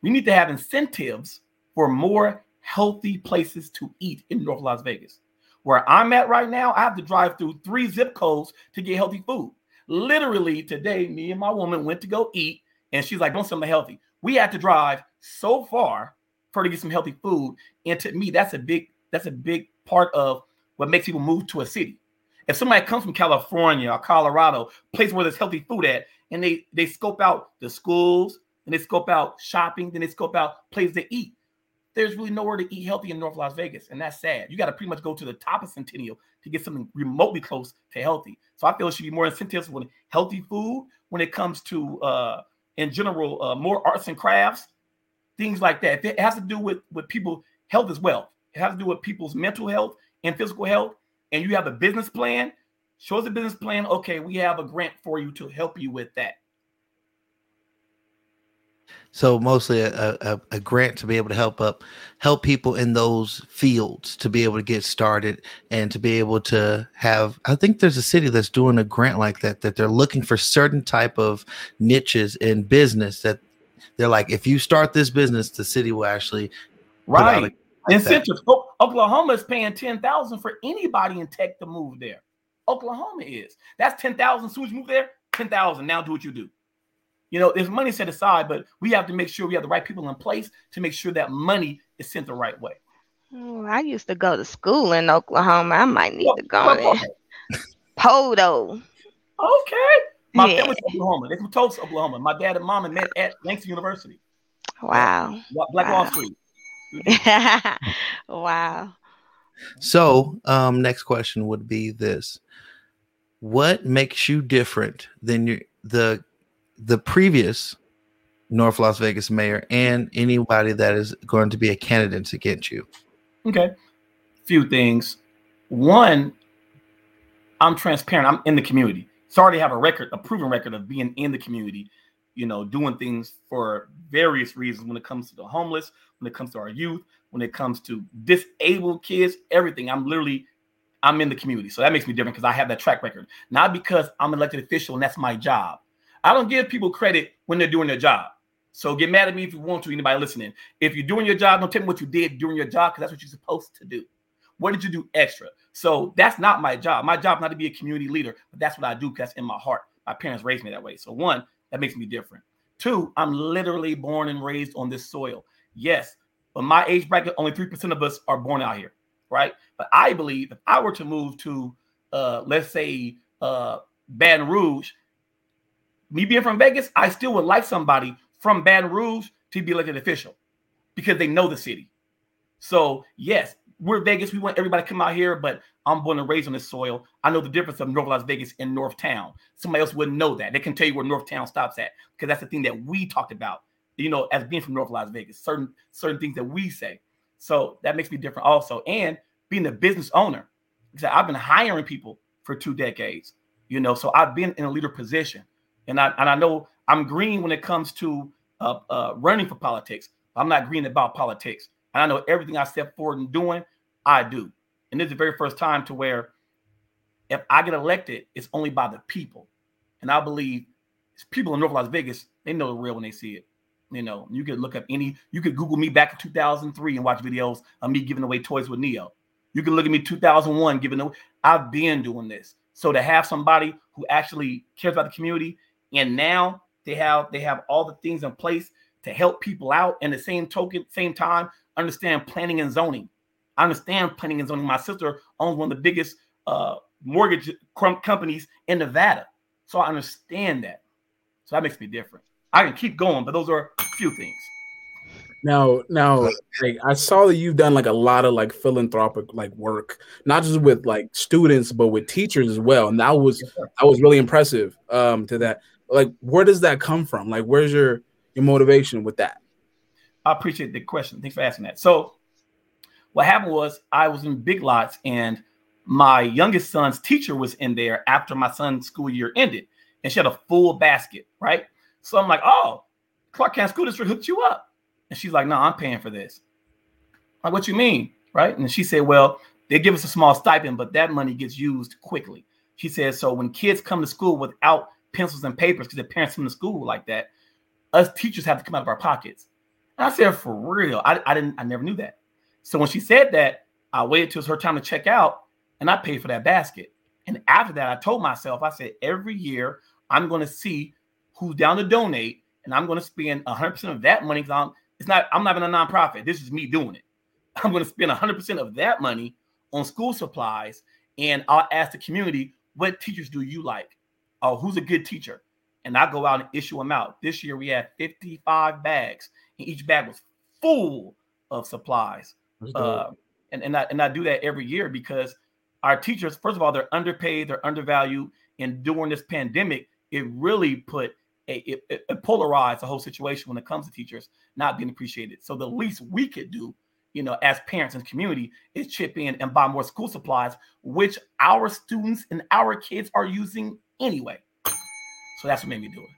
We need to have incentives for more healthy places to eat in North Las Vegas. Where I'm at right now, I have to drive through three zip codes to get healthy food. Literally today, me and my woman went to go eat, and she's like, "Want something healthy?" We had to drive so far for to get some healthy food, and to me, that's a big that's a big part of what makes people move to a city. If somebody comes from California or Colorado, place where there's healthy food at, and they they scope out the schools, and they scope out shopping, then they scope out places to eat. There's really nowhere to eat healthy in North Las Vegas, and that's sad. You got to pretty much go to the top of Centennial to get something remotely close to healthy. So I feel it should be more incentives with healthy food when it comes to, uh, in general, uh, more arts and crafts, things like that. It has to do with with people health as well. It has to do with people's mental health and physical health. And you have a business plan. Show us a business plan. Okay, we have a grant for you to help you with that. So mostly a, a, a, grant to be able to help up help people in those fields to be able to get started and to be able to have I think there's a city that's doing a grant like that that they're looking for certain type of niches in business that they're like if you start this business the city will actually right like incentives. Oklahoma is paying 10,000 for anybody in tech to move there. Oklahoma is. That's 10,000 as soon as you move there, 10,000. Now do what you do. You know, there's money set aside, but we have to make sure we have the right people in place to make sure that money is sent the right way. Oh, I used to go to school in Oklahoma. I might need to go there. Podo. Okay. My yeah. family's Oklahoma. They're from Tulsa, Oklahoma. My dad and mom met at Langston University. Wow. Black wow. Wall Street. wow. So, um, next question would be this: What makes you different than your the the previous North Las Vegas mayor and anybody that is going to be a candidate against you? Okay. Few things. One, I'm transparent. I'm in the community. So I already have a record, a proven record of being in the community, you know, doing things for various reasons when it comes to the homeless, when it comes to our youth, when it comes to disabled kids, everything. I'm literally I'm in the community. So that makes me different because I have that track record. Not because I'm an elected official and that's my job. I don't give people credit when they're doing their job. So get mad at me if you want to, anybody listening. If you're doing your job, don't tell me what you did during your job because that's what you're supposed to do. What did you do extra? So that's not my job. My job not to be a community leader, but that's what I do because that's in my heart. My parents raised me that way. So one, that makes me different. Two, I'm literally born and raised on this soil. Yes, but my age bracket, only 3% of us are born out here, right? But I believe if I were to move to, uh, let's say, uh, Baton Rouge, me being from Vegas, I still would like somebody from Baton Rouge to be elected official because they know the city. So yes, we're Vegas. We want everybody to come out here, but I'm born and raised on this soil. I know the difference of North Las Vegas and North Town. Somebody else wouldn't know that. They can tell you where North Town stops at because that's the thing that we talked about. You know, as being from North Las Vegas, certain certain things that we say. So that makes me different also. And being a business owner, because I've been hiring people for two decades. You know, so I've been in a leader position and I and I know I'm green when it comes to uh, uh, running for politics. I'm not green about politics. And I know everything I step forward and doing, I do. And this is the very first time to where if I get elected, it's only by the people. And I believe people in North Las Vegas, they know the real when they see it. You know, you could look up any, you could Google me back in 2003 and watch videos of me giving away toys with Neo. You can look at me 2001 giving away. I've been doing this. So to have somebody who actually cares about the community, and now they have they have all the things in place to help people out, and the same token, same time, understand planning and zoning. I understand planning and zoning. My sister owns one of the biggest uh, mortgage companies in Nevada, so I understand that. So that makes me different. I can keep going, but those are a few things. Now, now, like I saw that you've done like a lot of like philanthropic like work, not just with like students, but with teachers as well. And that was that was really impressive. Um, to that, like, where does that come from? Like, where's your your motivation with that? I appreciate the question. Thanks for asking that. So, what happened was I was in Big Lots, and my youngest son's teacher was in there after my son's school year ended, and she had a full basket, right? So I'm like, oh, Clark County School District hooked you up. And she's like, no, I'm paying for this. Like, what you mean? Right. And she said, well, they give us a small stipend, but that money gets used quickly. She says, so when kids come to school without pencils and papers because their parents come to school like that, us teachers have to come out of our pockets. And I said, for real. I, I didn't, I never knew that. So when she said that, I waited till it was her time to check out and I paid for that basket. And after that, I told myself, I said, every year I'm going to see who's down to donate and I'm going to spend 100% of that money. Because I'm it's not, I'm not in a nonprofit. This is me doing it. I'm going to spend 100% of that money on school supplies. And I'll ask the community, what teachers do you like? Oh, who's a good teacher? And I go out and issue them out. This year we had 55 bags, and each bag was full of supplies. Uh, and, and, I, and I do that every year because our teachers, first of all, they're underpaid, they're undervalued. And during this pandemic, it really put a, it, it polarized the whole situation when it comes to teachers not being appreciated. So the least we could do, you know, as parents and community is chip in and buy more school supplies, which our students and our kids are using anyway. So that's what made me do it.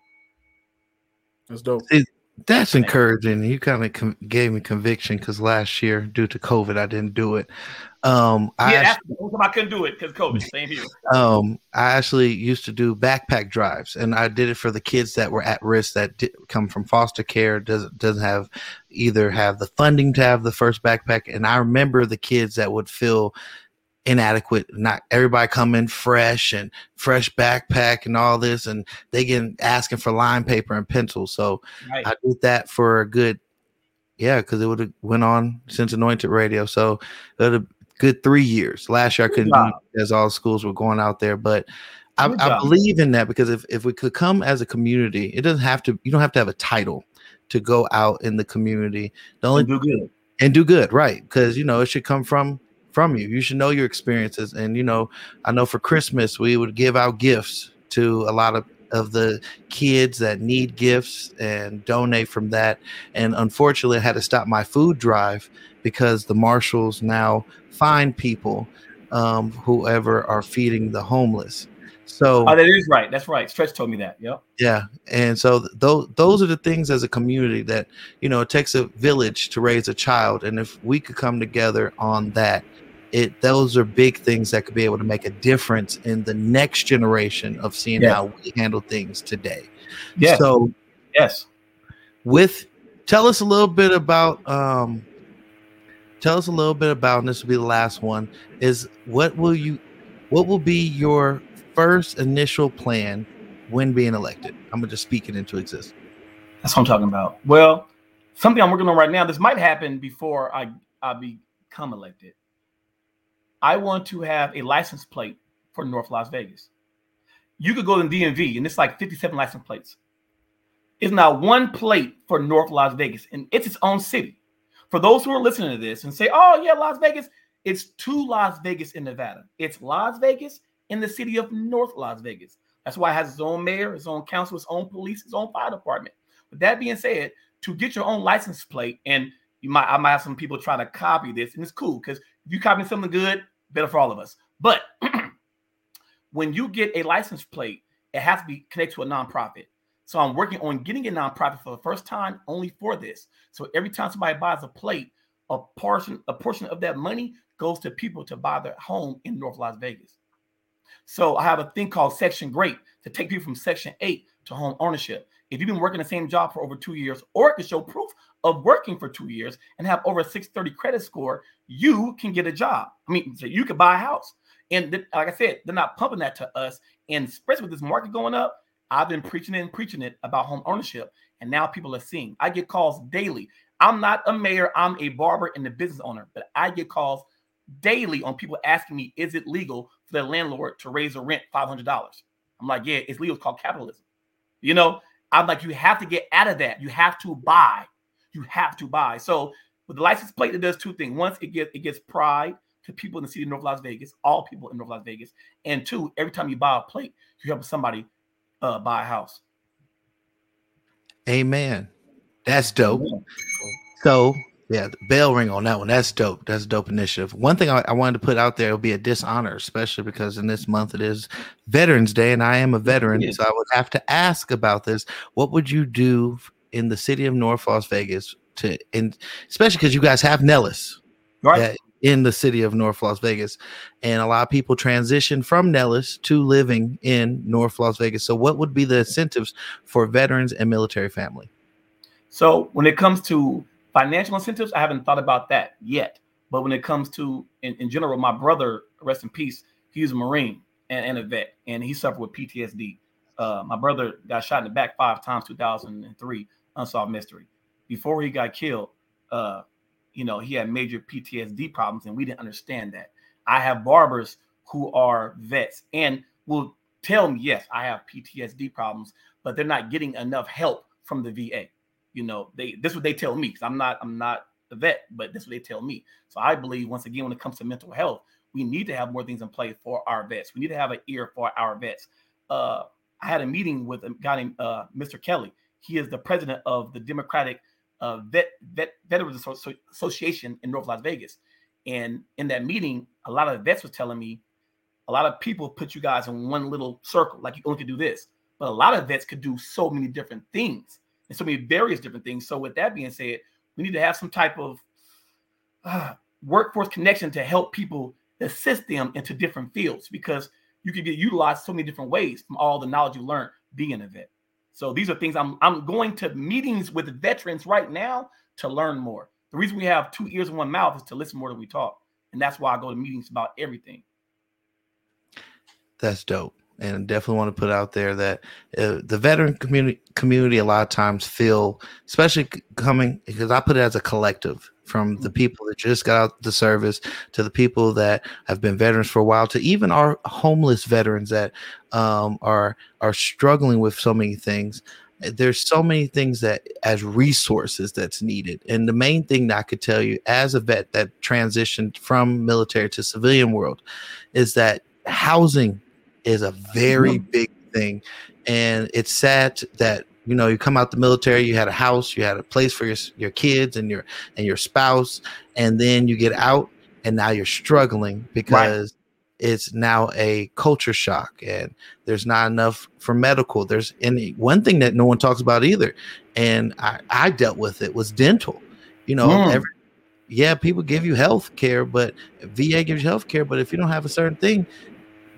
That's dope. See, that's encouraging. You kind of com- gave me conviction because last year, due to COVID, I didn't do it. Um, I yeah, actually, that's the only time I couldn't do it because COVID. Same here. um, I actually used to do backpack drives, and I did it for the kids that were at risk that di- come from foster care. Doesn't doesn't have either have the funding to have the first backpack, and I remember the kids that would feel inadequate. Not everybody come in fresh and fresh backpack and all this, and they get asking for line paper and pencils. So Right. I did that for a good, yeah, because it would have went on since Anointed Radio. So a good three years. Last year I couldn't do it as all schools were going out there, but I, I believe in that because if, if we could come as a community, it doesn't have to. You don't have to have a title to go out in the community. The only do good and do good, right? Because you know it should come from from you. You should know your experiences, and you know, I know for Christmas we would give out gifts to a lot of of the kids that need gifts and donate from that. And unfortunately, I had to stop my food drive because the marshals now find people, um, whoever are feeding the homeless. So Oh, that is right. That's right. Stretch told me that. Yep. yeah, and so th- those those are the things as a community that you know it takes a village to raise a child, and if we could come together on that, it those are big things that could be able to make a difference in the next generation of seeing Yeah. how we handle things today. Yeah. So yes, with tell us a little bit about um tell us a little bit about and this will be the last one is what will you what will be your first initial plan when being elected i'm gonna just speak it into existence That's what I'm talking about. Well, something I'm working on right now. This might happen before I I become elected. I want to have a license plate for North Las Vegas. You could go to the DMV and it's like 57 license plates. It's not one plate for North Las Vegas, and it's its own city. For those who are listening to this and say, "Oh yeah, Las Vegas," it's two Las Vegas in Nevada. It's Las Vegas in the city of North Las Vegas. That's why it has its own mayor, its own council, its own police, its own fire department. With that being said, to get your own license plate, and you might I might have some people try to copy this, and it's cool because you copy something good, better for all of us. But when you get a license plate, it has to be connected to a nonprofit. So I'm working on getting a nonprofit for the first time only for this. So every time somebody buys a plate, a portion a portion of that money goes to people to buy their home in North Las Vegas. So I have a thing called Section Great to take people from Section 8 to home ownership. If you've been working the same job for over two years, or it can show proof of working for two years and have over a 630 credit score, you can get a job. I mean, so you could buy a house. And th- like I said, they're not pumping that to us. And especially with this market going up, I've been preaching it and preaching it about home ownership. And now people are seeing. I get calls daily. I'm not a mayor, I'm a barber and a business owner, but I get calls daily on people asking me, is it legal for their landlord to raise a rent $500? I'm like, yeah, it's legal. It's called capitalism. You know, I'm like, you have to get out of that. You have to buy. You have to buy. So with the license plate, it does two things. Once it gets it gets pride to people in the city of North Las Vegas, all people in North Las Vegas, and two, every time you buy a plate, you help somebody uh, buy a house. Amen. That's dope. So yeah, the bell ring on that one. That's dope. That's a dope initiative. One thing I, I wanted to put out there would be a dishonor, especially because in this month it is Veterans Day, and I am a veteran, Yes. so I would have to ask about this. What would you do in the city of North Las Vegas to, and especially because you guys have Nellis, Right. that- in the city of North Las Vegas, and a lot of people transition from Nellis to living in North Las Vegas. So, what would be the incentives for veterans and military family? So when it comes to financial incentives, I haven't thought about that yet. But when it comes to in, in general, my brother, rest in peace, he's a Marine and, and a vet, and he suffered with PTSD. Uh, my brother got shot in the back five times, 2003, unsolved mystery. Before he got killed, uh, you know, he had major PTSD problems, and we didn't understand that. I have barbers who are vets and will tell me, yes, I have PTSD problems, but they're not getting enough help from the VA you know they this is what they tell me 'cause i'm not i'm not a vet but this is what they tell me. So i believe once again when it comes to mental health we need to have more things in play for our vets. We need to have an ear for our vets. Uh i had a meeting with a guy named uh mr kelly. He is the president of the democratic uh vet vet veterans association in north las vegas. And in that meeting a lot of vets was telling me a lot of people put you guys in one little circle like you only could do this. But a lot of vets could do so many different things and so many various different things. So with that being said, we need to have some type of uh, workforce connection to help people assist them into different fields because you can get utilized so many different ways from all the knowledge you learned being a vet. So these are things I'm I'm going to meetings with veterans right now to learn more. The reason we have two ears and one mouth is to listen more than we talk, and that's why I go to meetings about everything. That's dope. And definitely want to put out there that uh, the veteran community community a lot of times feel, especially coming because I put it as a collective from the people that just got out the service to the people that have been veterans for a while to even our homeless veterans that um, are are struggling with so many things. There's so many things that as resources that's needed. And the main thing that I could tell you as a vet that transitioned from military to civilian world is that housing is a very big thing. And it's sad that you know you come out the military you had a house you had a place for your your kids and your and your spouse and then you get out and now you're struggling because it's now a culture shock and there's not enough for medical. There's any one thing that no one talks about either and i i dealt with it was dental. You know Mm. every yeah people give you health care but va gives you health care but if you don't have a certain thing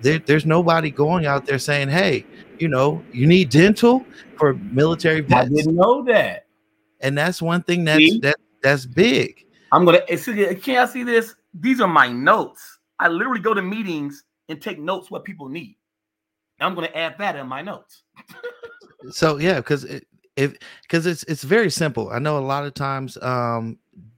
there, there's nobody going out there saying, "Hey, you know, you need dental for military vets." I didn't know that. and that's one thing that's See? that that's big. I'm gonna see, can I see this? These are my notes. I literally go to meetings and take notes what people need. I'm gonna add that in my notes. So yeah, because it, if because it's it's very simple. I know a lot of times um,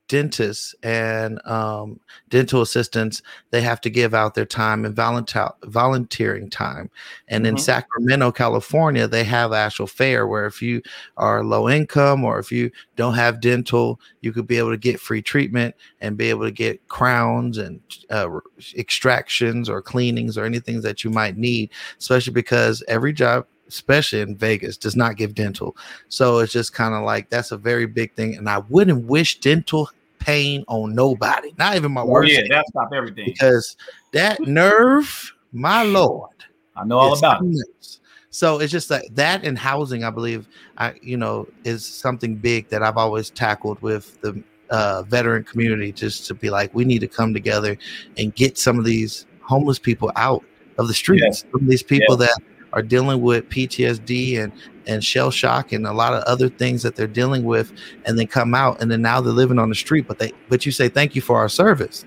dentists and um, dental assistants they have to give out their time and volunteer volunteering time. And in Mhm. Sacramento, California, they have actual fair where if you are low income or if you don't have dental, you could be able to get free treatment and be able to get crowns and uh, extractions or cleanings or anything that you might need. Especially because every job especially in Vegas, does not give dental. So it's just kind of like that's a very big thing. And I wouldn't wish dental pain on nobody, not even my Oh, worst, yeah, enemy, that stop everything. because that nerve, my lord, I know all about it. So it's just like that and housing, I believe, I you know, is something big that I've always tackled with the uh, veteran community, just to be like, we need to come together and get some of these homeless people out of the streets. Some of these people that are dealing with PTSD and and shell shock and a lot of other things that they're dealing with, and then come out and then now they're living on the street. But they but you say thank you for our service.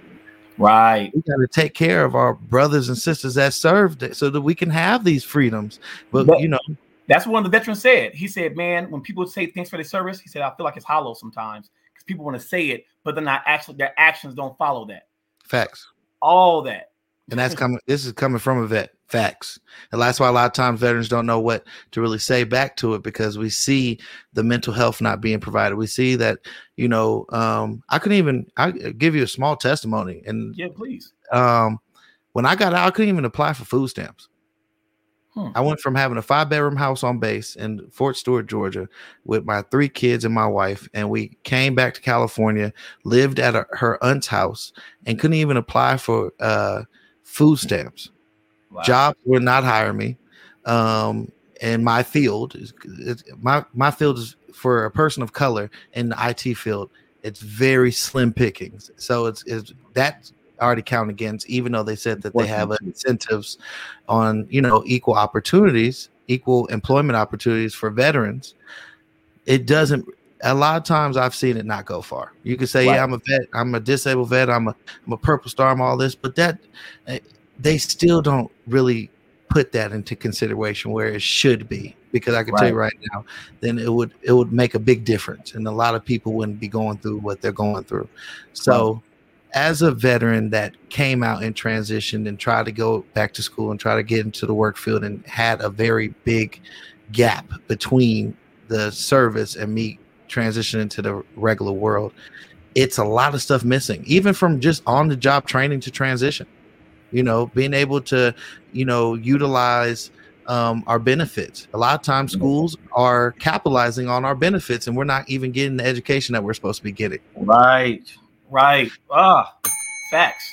Right. We got to take care of our brothers and sisters that served so that we can have these freedoms. But, But- you know, That's what one of the veterans said. He said, "Man, when people say thanks for their service, he said I feel like it's hollow sometimes because people want to say it, but they're not actually their actions don't follow that. facts. All that. And that's coming. This is coming from a vet. Facts. And that's why a lot of times veterans don't know what to really say back to it because we see the mental health not being provided. We see that, you know, um, I couldn't even. I give you a small testimony, and Yeah, please. um, when I got out, I couldn't even apply for food stamps. Hmm. I went from having a five bedroom house on base in Fort Stewart, Georgia, with my three kids and my wife, and we came back to California, lived at a, her aunt's house, and couldn't even apply for uh, food stamps. Wow. Jobs would not hire me. Um, and my field is my my field is for a person of color in the IT field. It's very slim pickings. So it's, it's that already count against, even though they said that they have incentives on you know equal opportunities, equal employment opportunities for veterans. It doesn't. A lot of times I've seen it not go far. You could say, Right. "Yeah, I'm a vet. I'm a disabled vet. I'm a I'm a purple star. I'm all this," but that they still don't really put that into consideration where it should be because I can tell you right. now, then it would it would make a big difference, and a lot of people wouldn't be going through what they're going through. So, as a veteran that came out and transitioned and tried to go back to school and try to get into the work field and had a very big gap between the service and me transitioning to the regular world, it's a lot of stuff missing, even from just on the job training to transition you know being able to you know utilize um, our benefits a lot of times schools are capitalizing on our benefits and we're not even getting the education that we're supposed to be getting Right. Right. Ah, facts.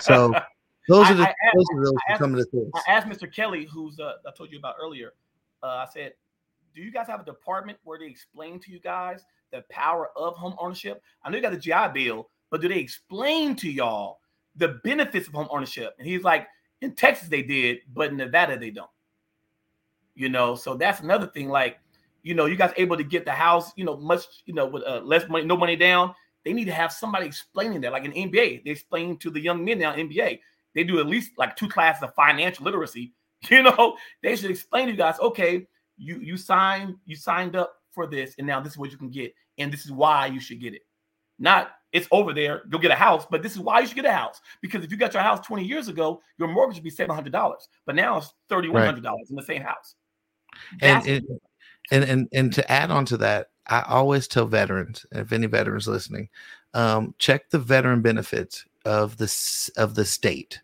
so those I- are the I asked- those are those I some of the things I asked Mr. Kelly, who's uh, I told you about earlier. Uh, I said, "Do you guys have a department where they explain to you guys the power of home ownership? I know you got the GI Bill, but do they explain to y'all the benefits of home ownership?" And he's like, "In Texas they did, but in Nevada they don't." You know, so that's another thing. Like, you know, you guys able to get the house, you know, much, you know, with uh, less money, no money down. They need to have somebody explaining that, like in NBA, they explain to the young men now NBA they do at least like two classes of financial literacy. You know, they should explain to you guys, okay, you you signed you signed up for this, and now this is what you can get, and this is why you should get it. Not it's over there, go get a house, but this is why you should get a house. Because if you got your house 20 years ago, your mortgage would be $700, but now it's $3,100 in the same house. and That's- and, and and and to add on to that, I always tell veterans, if any veterans listening, um, check the veteran benefits of the of the state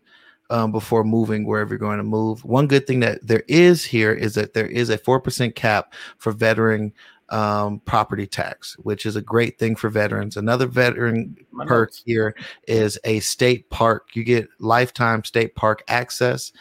um, before moving wherever you're going to move. One good thing that there is here is that there is a four percent cap for veteran um, property tax, which is a great thing for veterans. Another veteran My perk notes. here is a state park. You get lifetime state park access.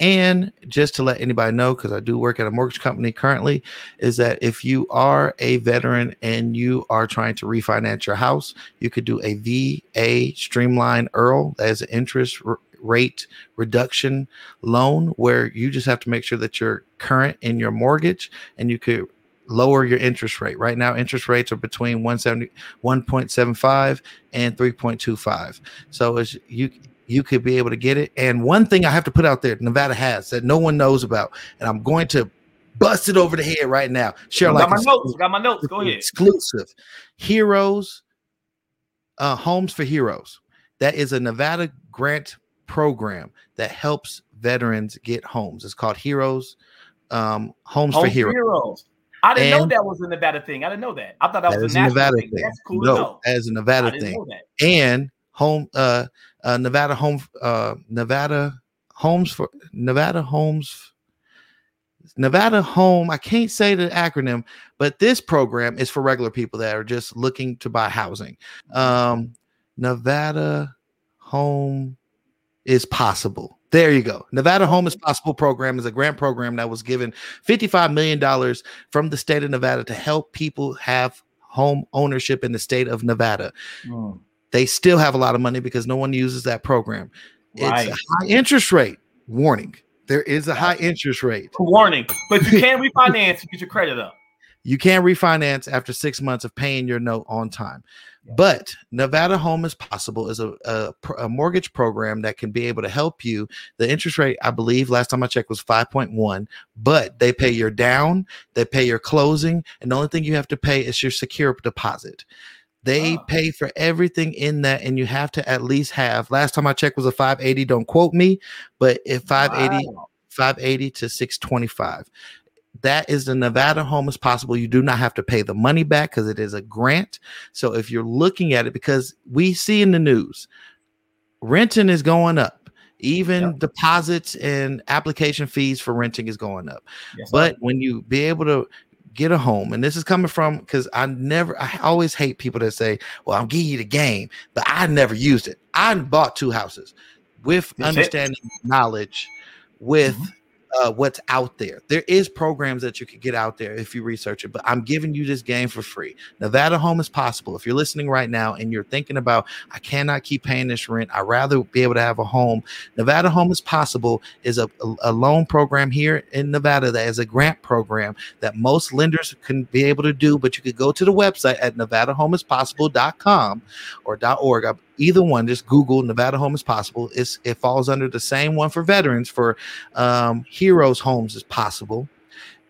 And just to let anybody know, because I do work at a mortgage company currently, is that if you are a veteran and you are trying to refinance your house, you could do a VA Streamline IRRRL. as an interest rate reduction loan where you just have to make sure that you're current in your mortgage and you could lower your interest rate. Right now, interest rates are between 170, 1.75 and 3.25. So as you you could be able to get it. And one thing I have to put out there, Nevada has that no one knows about, and I'm going to bust it over the head right now. Share like got my notes. Got my notes. Go ahead. exclusive. Heroes, uh, Homes for Heroes. That is a Nevada grant program that helps veterans get homes. It's called Heroes, um, Homes Home for Heroes. Heroes. I didn't know that was a Nevada thing. I didn't know that. I thought that, That was a Nevada thing. thing. That's cool no, as a Nevada thing. and home uh, uh Nevada home uh Nevada homes for Nevada homes Nevada home I can't say the acronym but this program is for regular people that are just looking to buy housing um Nevada home is possible there you go Nevada home is possible program is a grant program that was given 55 million dollars from the state of Nevada to help people have home ownership in the state of Nevada Mm, they still have a lot of money because no one uses that program. Right. It's a high interest rate. Warning. There is a high interest rate. Warning. But you can refinance and get your credit up. You can refinance after six months of paying your note on time. But Nevada Home is Possible is a, a, a mortgage program that can be able to help you. The interest rate, I believe, last time I checked was 5.1, but they pay your down, they pay your closing, and the only thing you have to pay is your secure deposit. They ah. pay for everything in that, and you have to at least have. Last time I checked was a 580. Don't quote me, but if 580, 580 to 625 that is the Nevada home as possible. You do not have to pay the money back because it is a grant. So if you're looking at it, because we see in the news, renting is going up. Even deposits and application fees for renting is going up. Yes, but when you be able to get a home, and this is coming from because I never, I always hate people that say, "Well, I'm giving you the game," but I never used it. I bought two houses with That's it. understanding knowledge with mm-hmm. Uh, what's out there. There is programs that you could get out there if you research it, but I'm giving you this game for free. Nevada Home is possible. If you're listening right now and you're thinking about, I cannot keep paying this rent, I'd rather be able to have a home. Nevada Home is possible is a, a, loan program here in Nevada that is a grant program that most lenders can be able to do, but you could go to the website at nevadahomeispossible.com or .org. Either one, just Google Nevada Home is Possible. It's, it falls under the same one for veterans for um, Heroes Homes is possible.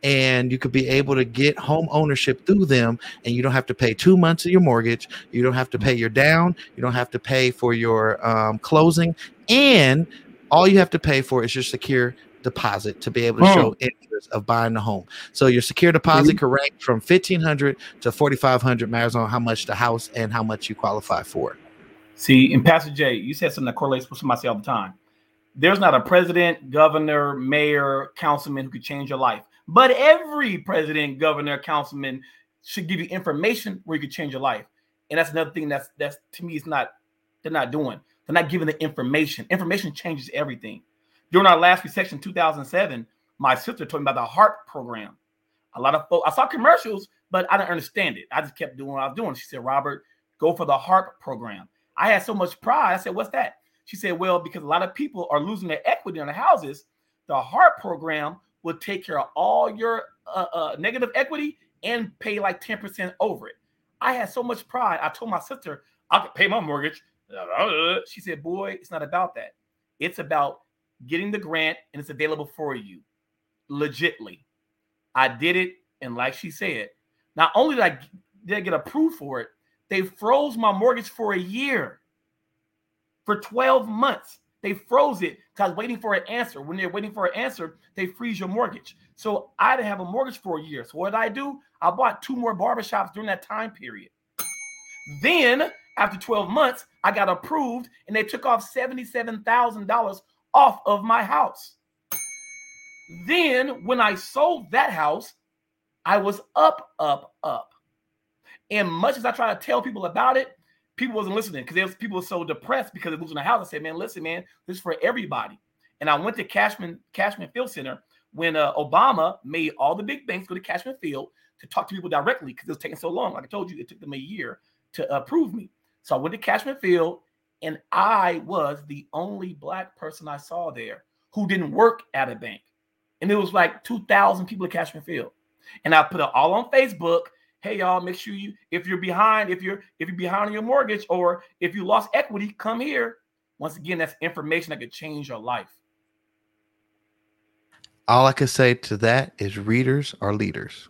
And you could be able to get home ownership through them, and you don't have to pay two months of your mortgage. You don't have to pay your down. You don't have to pay for your um, closing, and all you have to pay for is your secure deposit to be able to Hmm. show interest of buying the home. So your secure deposit could range from fifteen hundred to forty five hundred, matters on how much the house and how much you qualify for. See, and Pastor Jay, you said something that correlates with somebody all the time. There's not a president, governor, mayor, councilman who could change your life, but every president, governor, councilman should give you information where you could change your life. And that's another thing that's that's to me is not they're not doing. They're not giving the information. Information changes everything. During our last recession, 2007, my sister told me about the HARP program. A lot of folks, I saw commercials, but I didn't understand it. I just kept doing what I was doing. She said, Robert, go for the HARP program. I had so much pride. I said, What's that? She said, Well, because a lot of people are losing their equity on the houses, the HARP program will take care of all your uh, uh, negative equity and pay like 10% over it. I had so much pride. I told my sister, I could pay my mortgage. She said, Boy, it's not about that. It's about getting the grant and it's available for you legitly. I did it. And like she said, not only did I, did I get approved for it, they froze my mortgage for a year. For 12 months. They froze it because waiting for an answer. When they're waiting for an answer, they freeze your mortgage. So I didn't have a mortgage for a year. So what did I do? I bought two more barbershops during that time period. Then, after 12 months, I got approved and they took off $77,000 off of my house. Then, when I sold that house, I was up, up, up. And much as I try to tell people about it, people wasn't listening because people were so depressed because of losing a house. I said, man, listen, man, this is for everybody. And I went to Cashman Cashman Field Center when uh, Obama made all the big banks go to Cashman Field to talk to people directly because it was taking so long. Like I told you, it took them a year to approve me. So I went to Cashman Field, and I was the only black person I saw there who didn't work at a bank. And it was like 2,000 people at Cashman Field. And I put it all on Facebook. Hey y'all, make sure you if you're behind, if you're if you're behind on your mortgage or if you lost equity, come here. Once again, that's information that could change your life. All I can say to that is readers are leaders.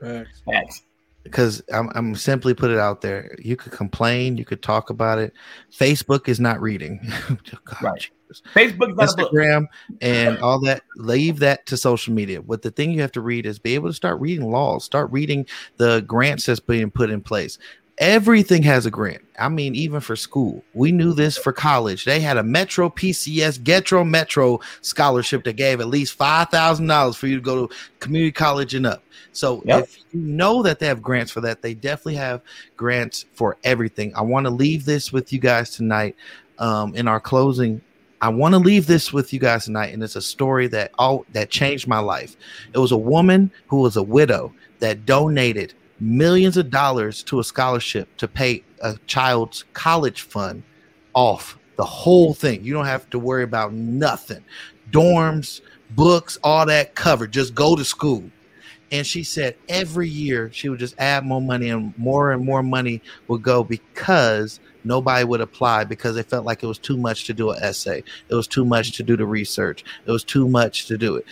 Facts. Because I'm, I'm simply put it out there. You could complain, you could talk about it. Facebook is not reading. Oh, God, Right. Jesus. Facebook is not a book. Instagram and all that. Leave that to social media. What the thing you have to read is be able to start reading laws, start reading the grants that's being put in place. Everything has a grant. I mean, even for school, we knew this for college. They had a Metro PCS Getro Metro scholarship that gave at least five thousand dollars for you to go to community college and up. So Yep. if you know that they have grants for that, they definitely have grants for everything. I want to leave this with you guys tonight. Um, in our closing, I want to leave this with you guys tonight, and it's a story that all that changed my life. It was a woman who was a widow that donated millions of dollars to a scholarship to pay a child's college fund off the whole thing. You don't have to worry about nothing. Dorms, books, all that covered. Just go to school. And she said every year she would just add more money and more and more money would go because nobody would apply because they felt like it was too much to do an essay. It was too much to do the research. It was too much to do it.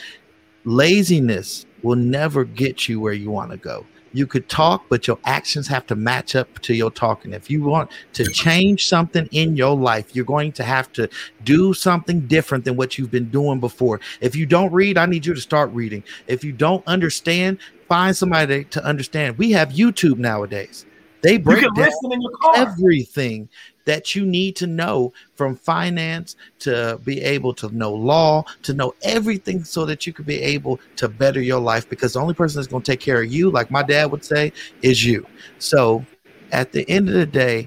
Laziness will never get you where you want to go. You could talk, but your actions have to match up to your talking. If you want to change something in your life, you're going to have to do something different than what you've been doing before. If you don't read, I need you to start reading. If you don't understand, find somebody to understand. We have YouTube nowadays. They break down in your car. everything that you need to know from finance to be able to know law to know everything so that you can be able to better your life because the only person that's going to take care of you like my dad would say is you so at the end of the day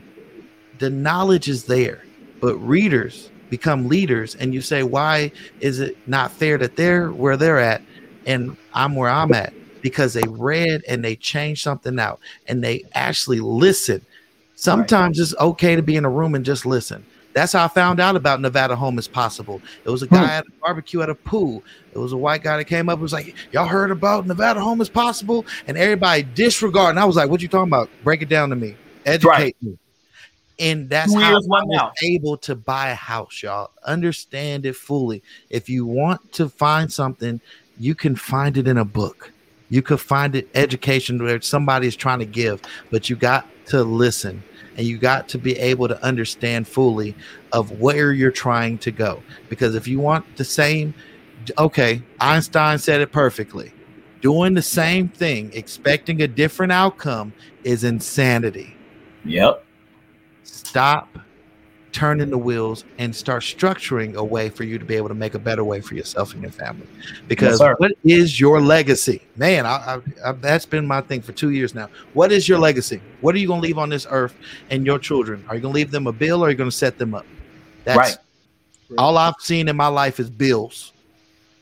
the knowledge is there but readers become leaders and you say why is it not fair that they're where they're at and i'm where i'm at because they read and they changed something out and they actually listen Sometimes it's okay to be in a room and just listen. That's how I found out about Nevada Home is Possible. It was a guy at a barbecue at a pool. It was a white guy that came up and was like, Y'all heard about Nevada Home is Possible? And everybody disregarded. And I was like, What you talking about? Break it down to me. Educate Right. me. And that's Two how I was house. able to buy a house, y'all. Understand it fully. If you want to find something, you can find it in a book. You could find it education where somebody is trying to give, but you got to listen and you got to be able to understand fully of where you're trying to go. Because if you want the same, okay, Einstein said it perfectly. Doing the same thing, expecting a different outcome is insanity. Yep. Stop turning the wheels and start structuring a way for you to be able to make a better way for yourself and your family. Because sir. what is your legacy? Man, I, I, I, that's been my thing for two years now. What is your legacy? What are you going to leave on this earth and your children? Are you going to leave them a bill or are you going to set them up? That's Right. all I've seen in my life is bills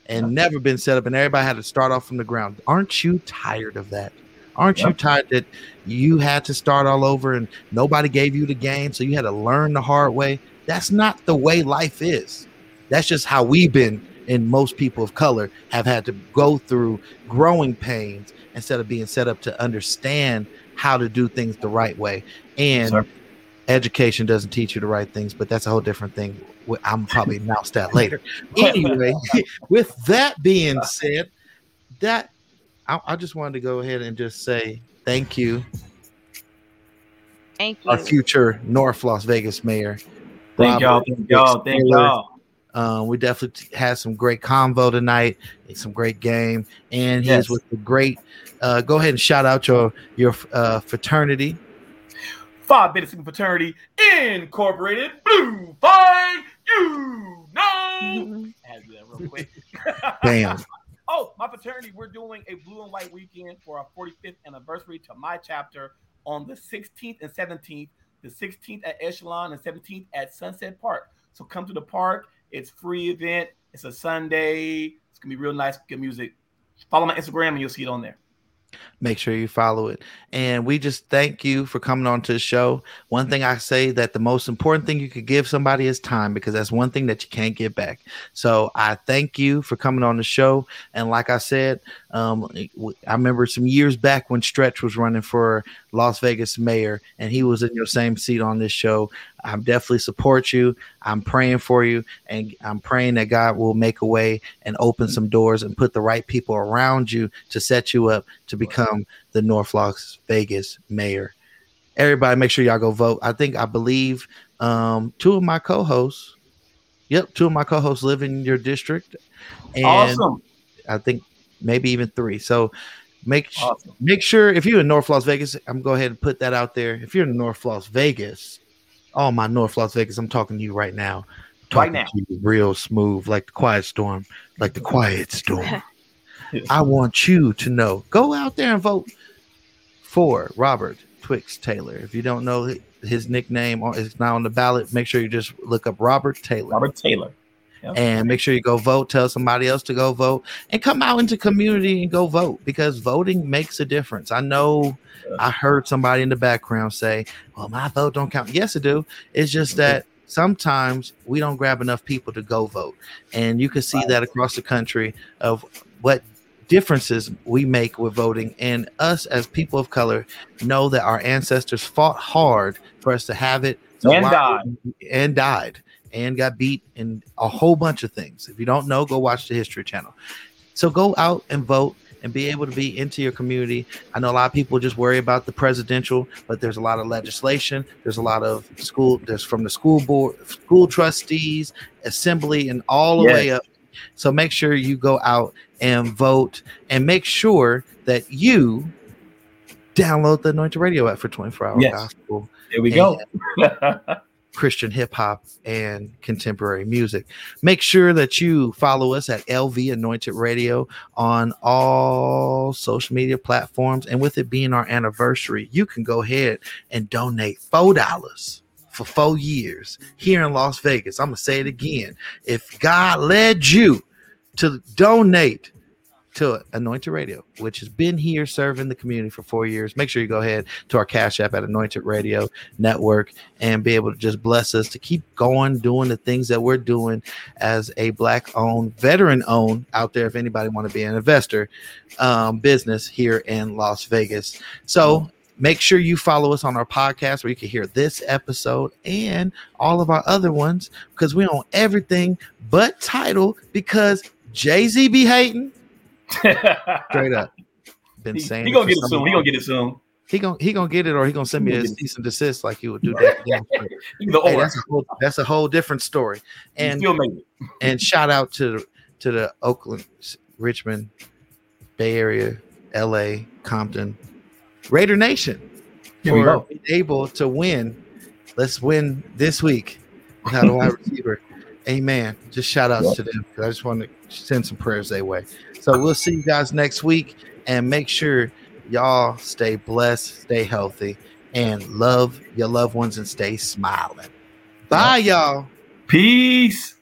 and never been set up, and everybody had to start off from the ground. Aren't you tired of that? Aren't you tired that you had to start all over and nobody gave you the game, so you had to learn the hard way? That's not the way life is. That's just how we've been, and most people of color have had to go through growing pains instead of being set up to understand how to do things the right way. And Sir. education doesn't teach you the right things, but that's a whole different thing. I'm probably announce that later. Anyway, with that being said, that I, I just wanted to go ahead and just say thank you, Thank you. our future North Las Vegas mayor. Thank y'all. Thank y'all. Thank y'all. Um, we definitely had some great convo tonight, some great game, and he's Yes. with the great. Uh, go ahead and shout out your your uh, fraternity. Phi Beta Sigma Fraternity Incorporated. Blue Fine, you know. Mhm. Oh, my fraternity, we're doing a blue and white weekend for our 45th anniversary to my chapter on the 16th and 17th. The 16th at Echelon and 17th at Sunset Park. So come to the park. It's free event. It's a Sunday. It's gonna be real nice, good music. Follow my Instagram and you'll see it on there. Make sure you follow it. And we just thank you for coming on to the show. One thing I say that the most important thing you could give somebody is time because that's one thing that you can't get back. So I thank you for coming on the show. And like I said, um, I remember some years back when Stretch was running for Las Vegas mayor and he was in your same seat on this show. I definitely support you. I'm praying for you and I'm praying that God will make a way and open some doors and put the right people around you to set you up to become the North Las Vegas mayor. Everybody, make sure y'all go vote. I think I believe um, two of my co-hosts. Yep, two of my co-hosts live in your district, and awesome. I think maybe even three. So make Awesome. make sure if you're in North Las Vegas, I'm gonna go ahead and put that out there. If you're in North Las Vegas, oh my North Las Vegas, I'm talking to you right now. Right Talking now. to you real smooth, like the quiet storm, like the quiet storm. I want you to know. Go out there and vote for Robert Twix Taylor. If you don't know his nickname or it's not on the ballot, make sure you just look up Robert Taylor Robert Taylor. Yep. and make sure you go vote. Tell somebody else to go vote and come out into community and go vote because voting makes a difference. I know I heard somebody in the background say, "Well, my vote don't count." Yes, it do. It's just mm-hmm. that sometimes we don't grab enough people to go vote. And you can see that across the country of what differences we make with voting. And us as people of color know that our ancestors fought hard for us to have it. So And died. And died. And got beat in a whole bunch of things. If you don't know, go watch the History Channel. So go out and vote and be able to be into your community. I know a lot of people just worry about the presidential, but there's a lot of legislation. There's a lot of school. There's from the school board, school trustees, assembly, and all the Yes. way up. So make sure you go out and vote, and make sure that you download the Anointed Radio app for 24 hour Yes. gospel. There we go. Christian hip hop and contemporary music. Make sure that you follow us at LV Anointed Radio on all social media platforms. And with it being our anniversary, you can go ahead and donate $4 for four years here in Las Vegas. I'm going to say it again. If God led you to donate to Anointed Radio, which has been here serving the community for four years. Make sure you go ahead to our Cash App at Anointed Radio Network and be able to just bless us to keep going, doing the things that we're doing as a black owned, veteran owned out there. If anybody want to be an investor, um, business here in Las Vegas. So make sure you follow us on our podcast where you can hear this episode and all of our other ones because we own everything but title because Jay Z be hating. Straight up. Been He, saying he gonna get it some soon. He gonna get it soon. He gonna he gonna get it, or he gonna send me He a gonna cease and desist like he would do that. damn straight. Either Hey, that's a whole that's a whole different story. And still made it. and shout out to to the Oakland, Richmond, Bay Area, L.A., Compton, Raider Nation Here we for go. able to win. Let's win this week without a wide receiver. Amen. Just shout outs to them. 'cause I just want to send some prayers their way. So we'll see you guys next week and make sure y'all stay blessed, stay healthy, and love your loved ones and stay smiling. Bye, y'all. Peace.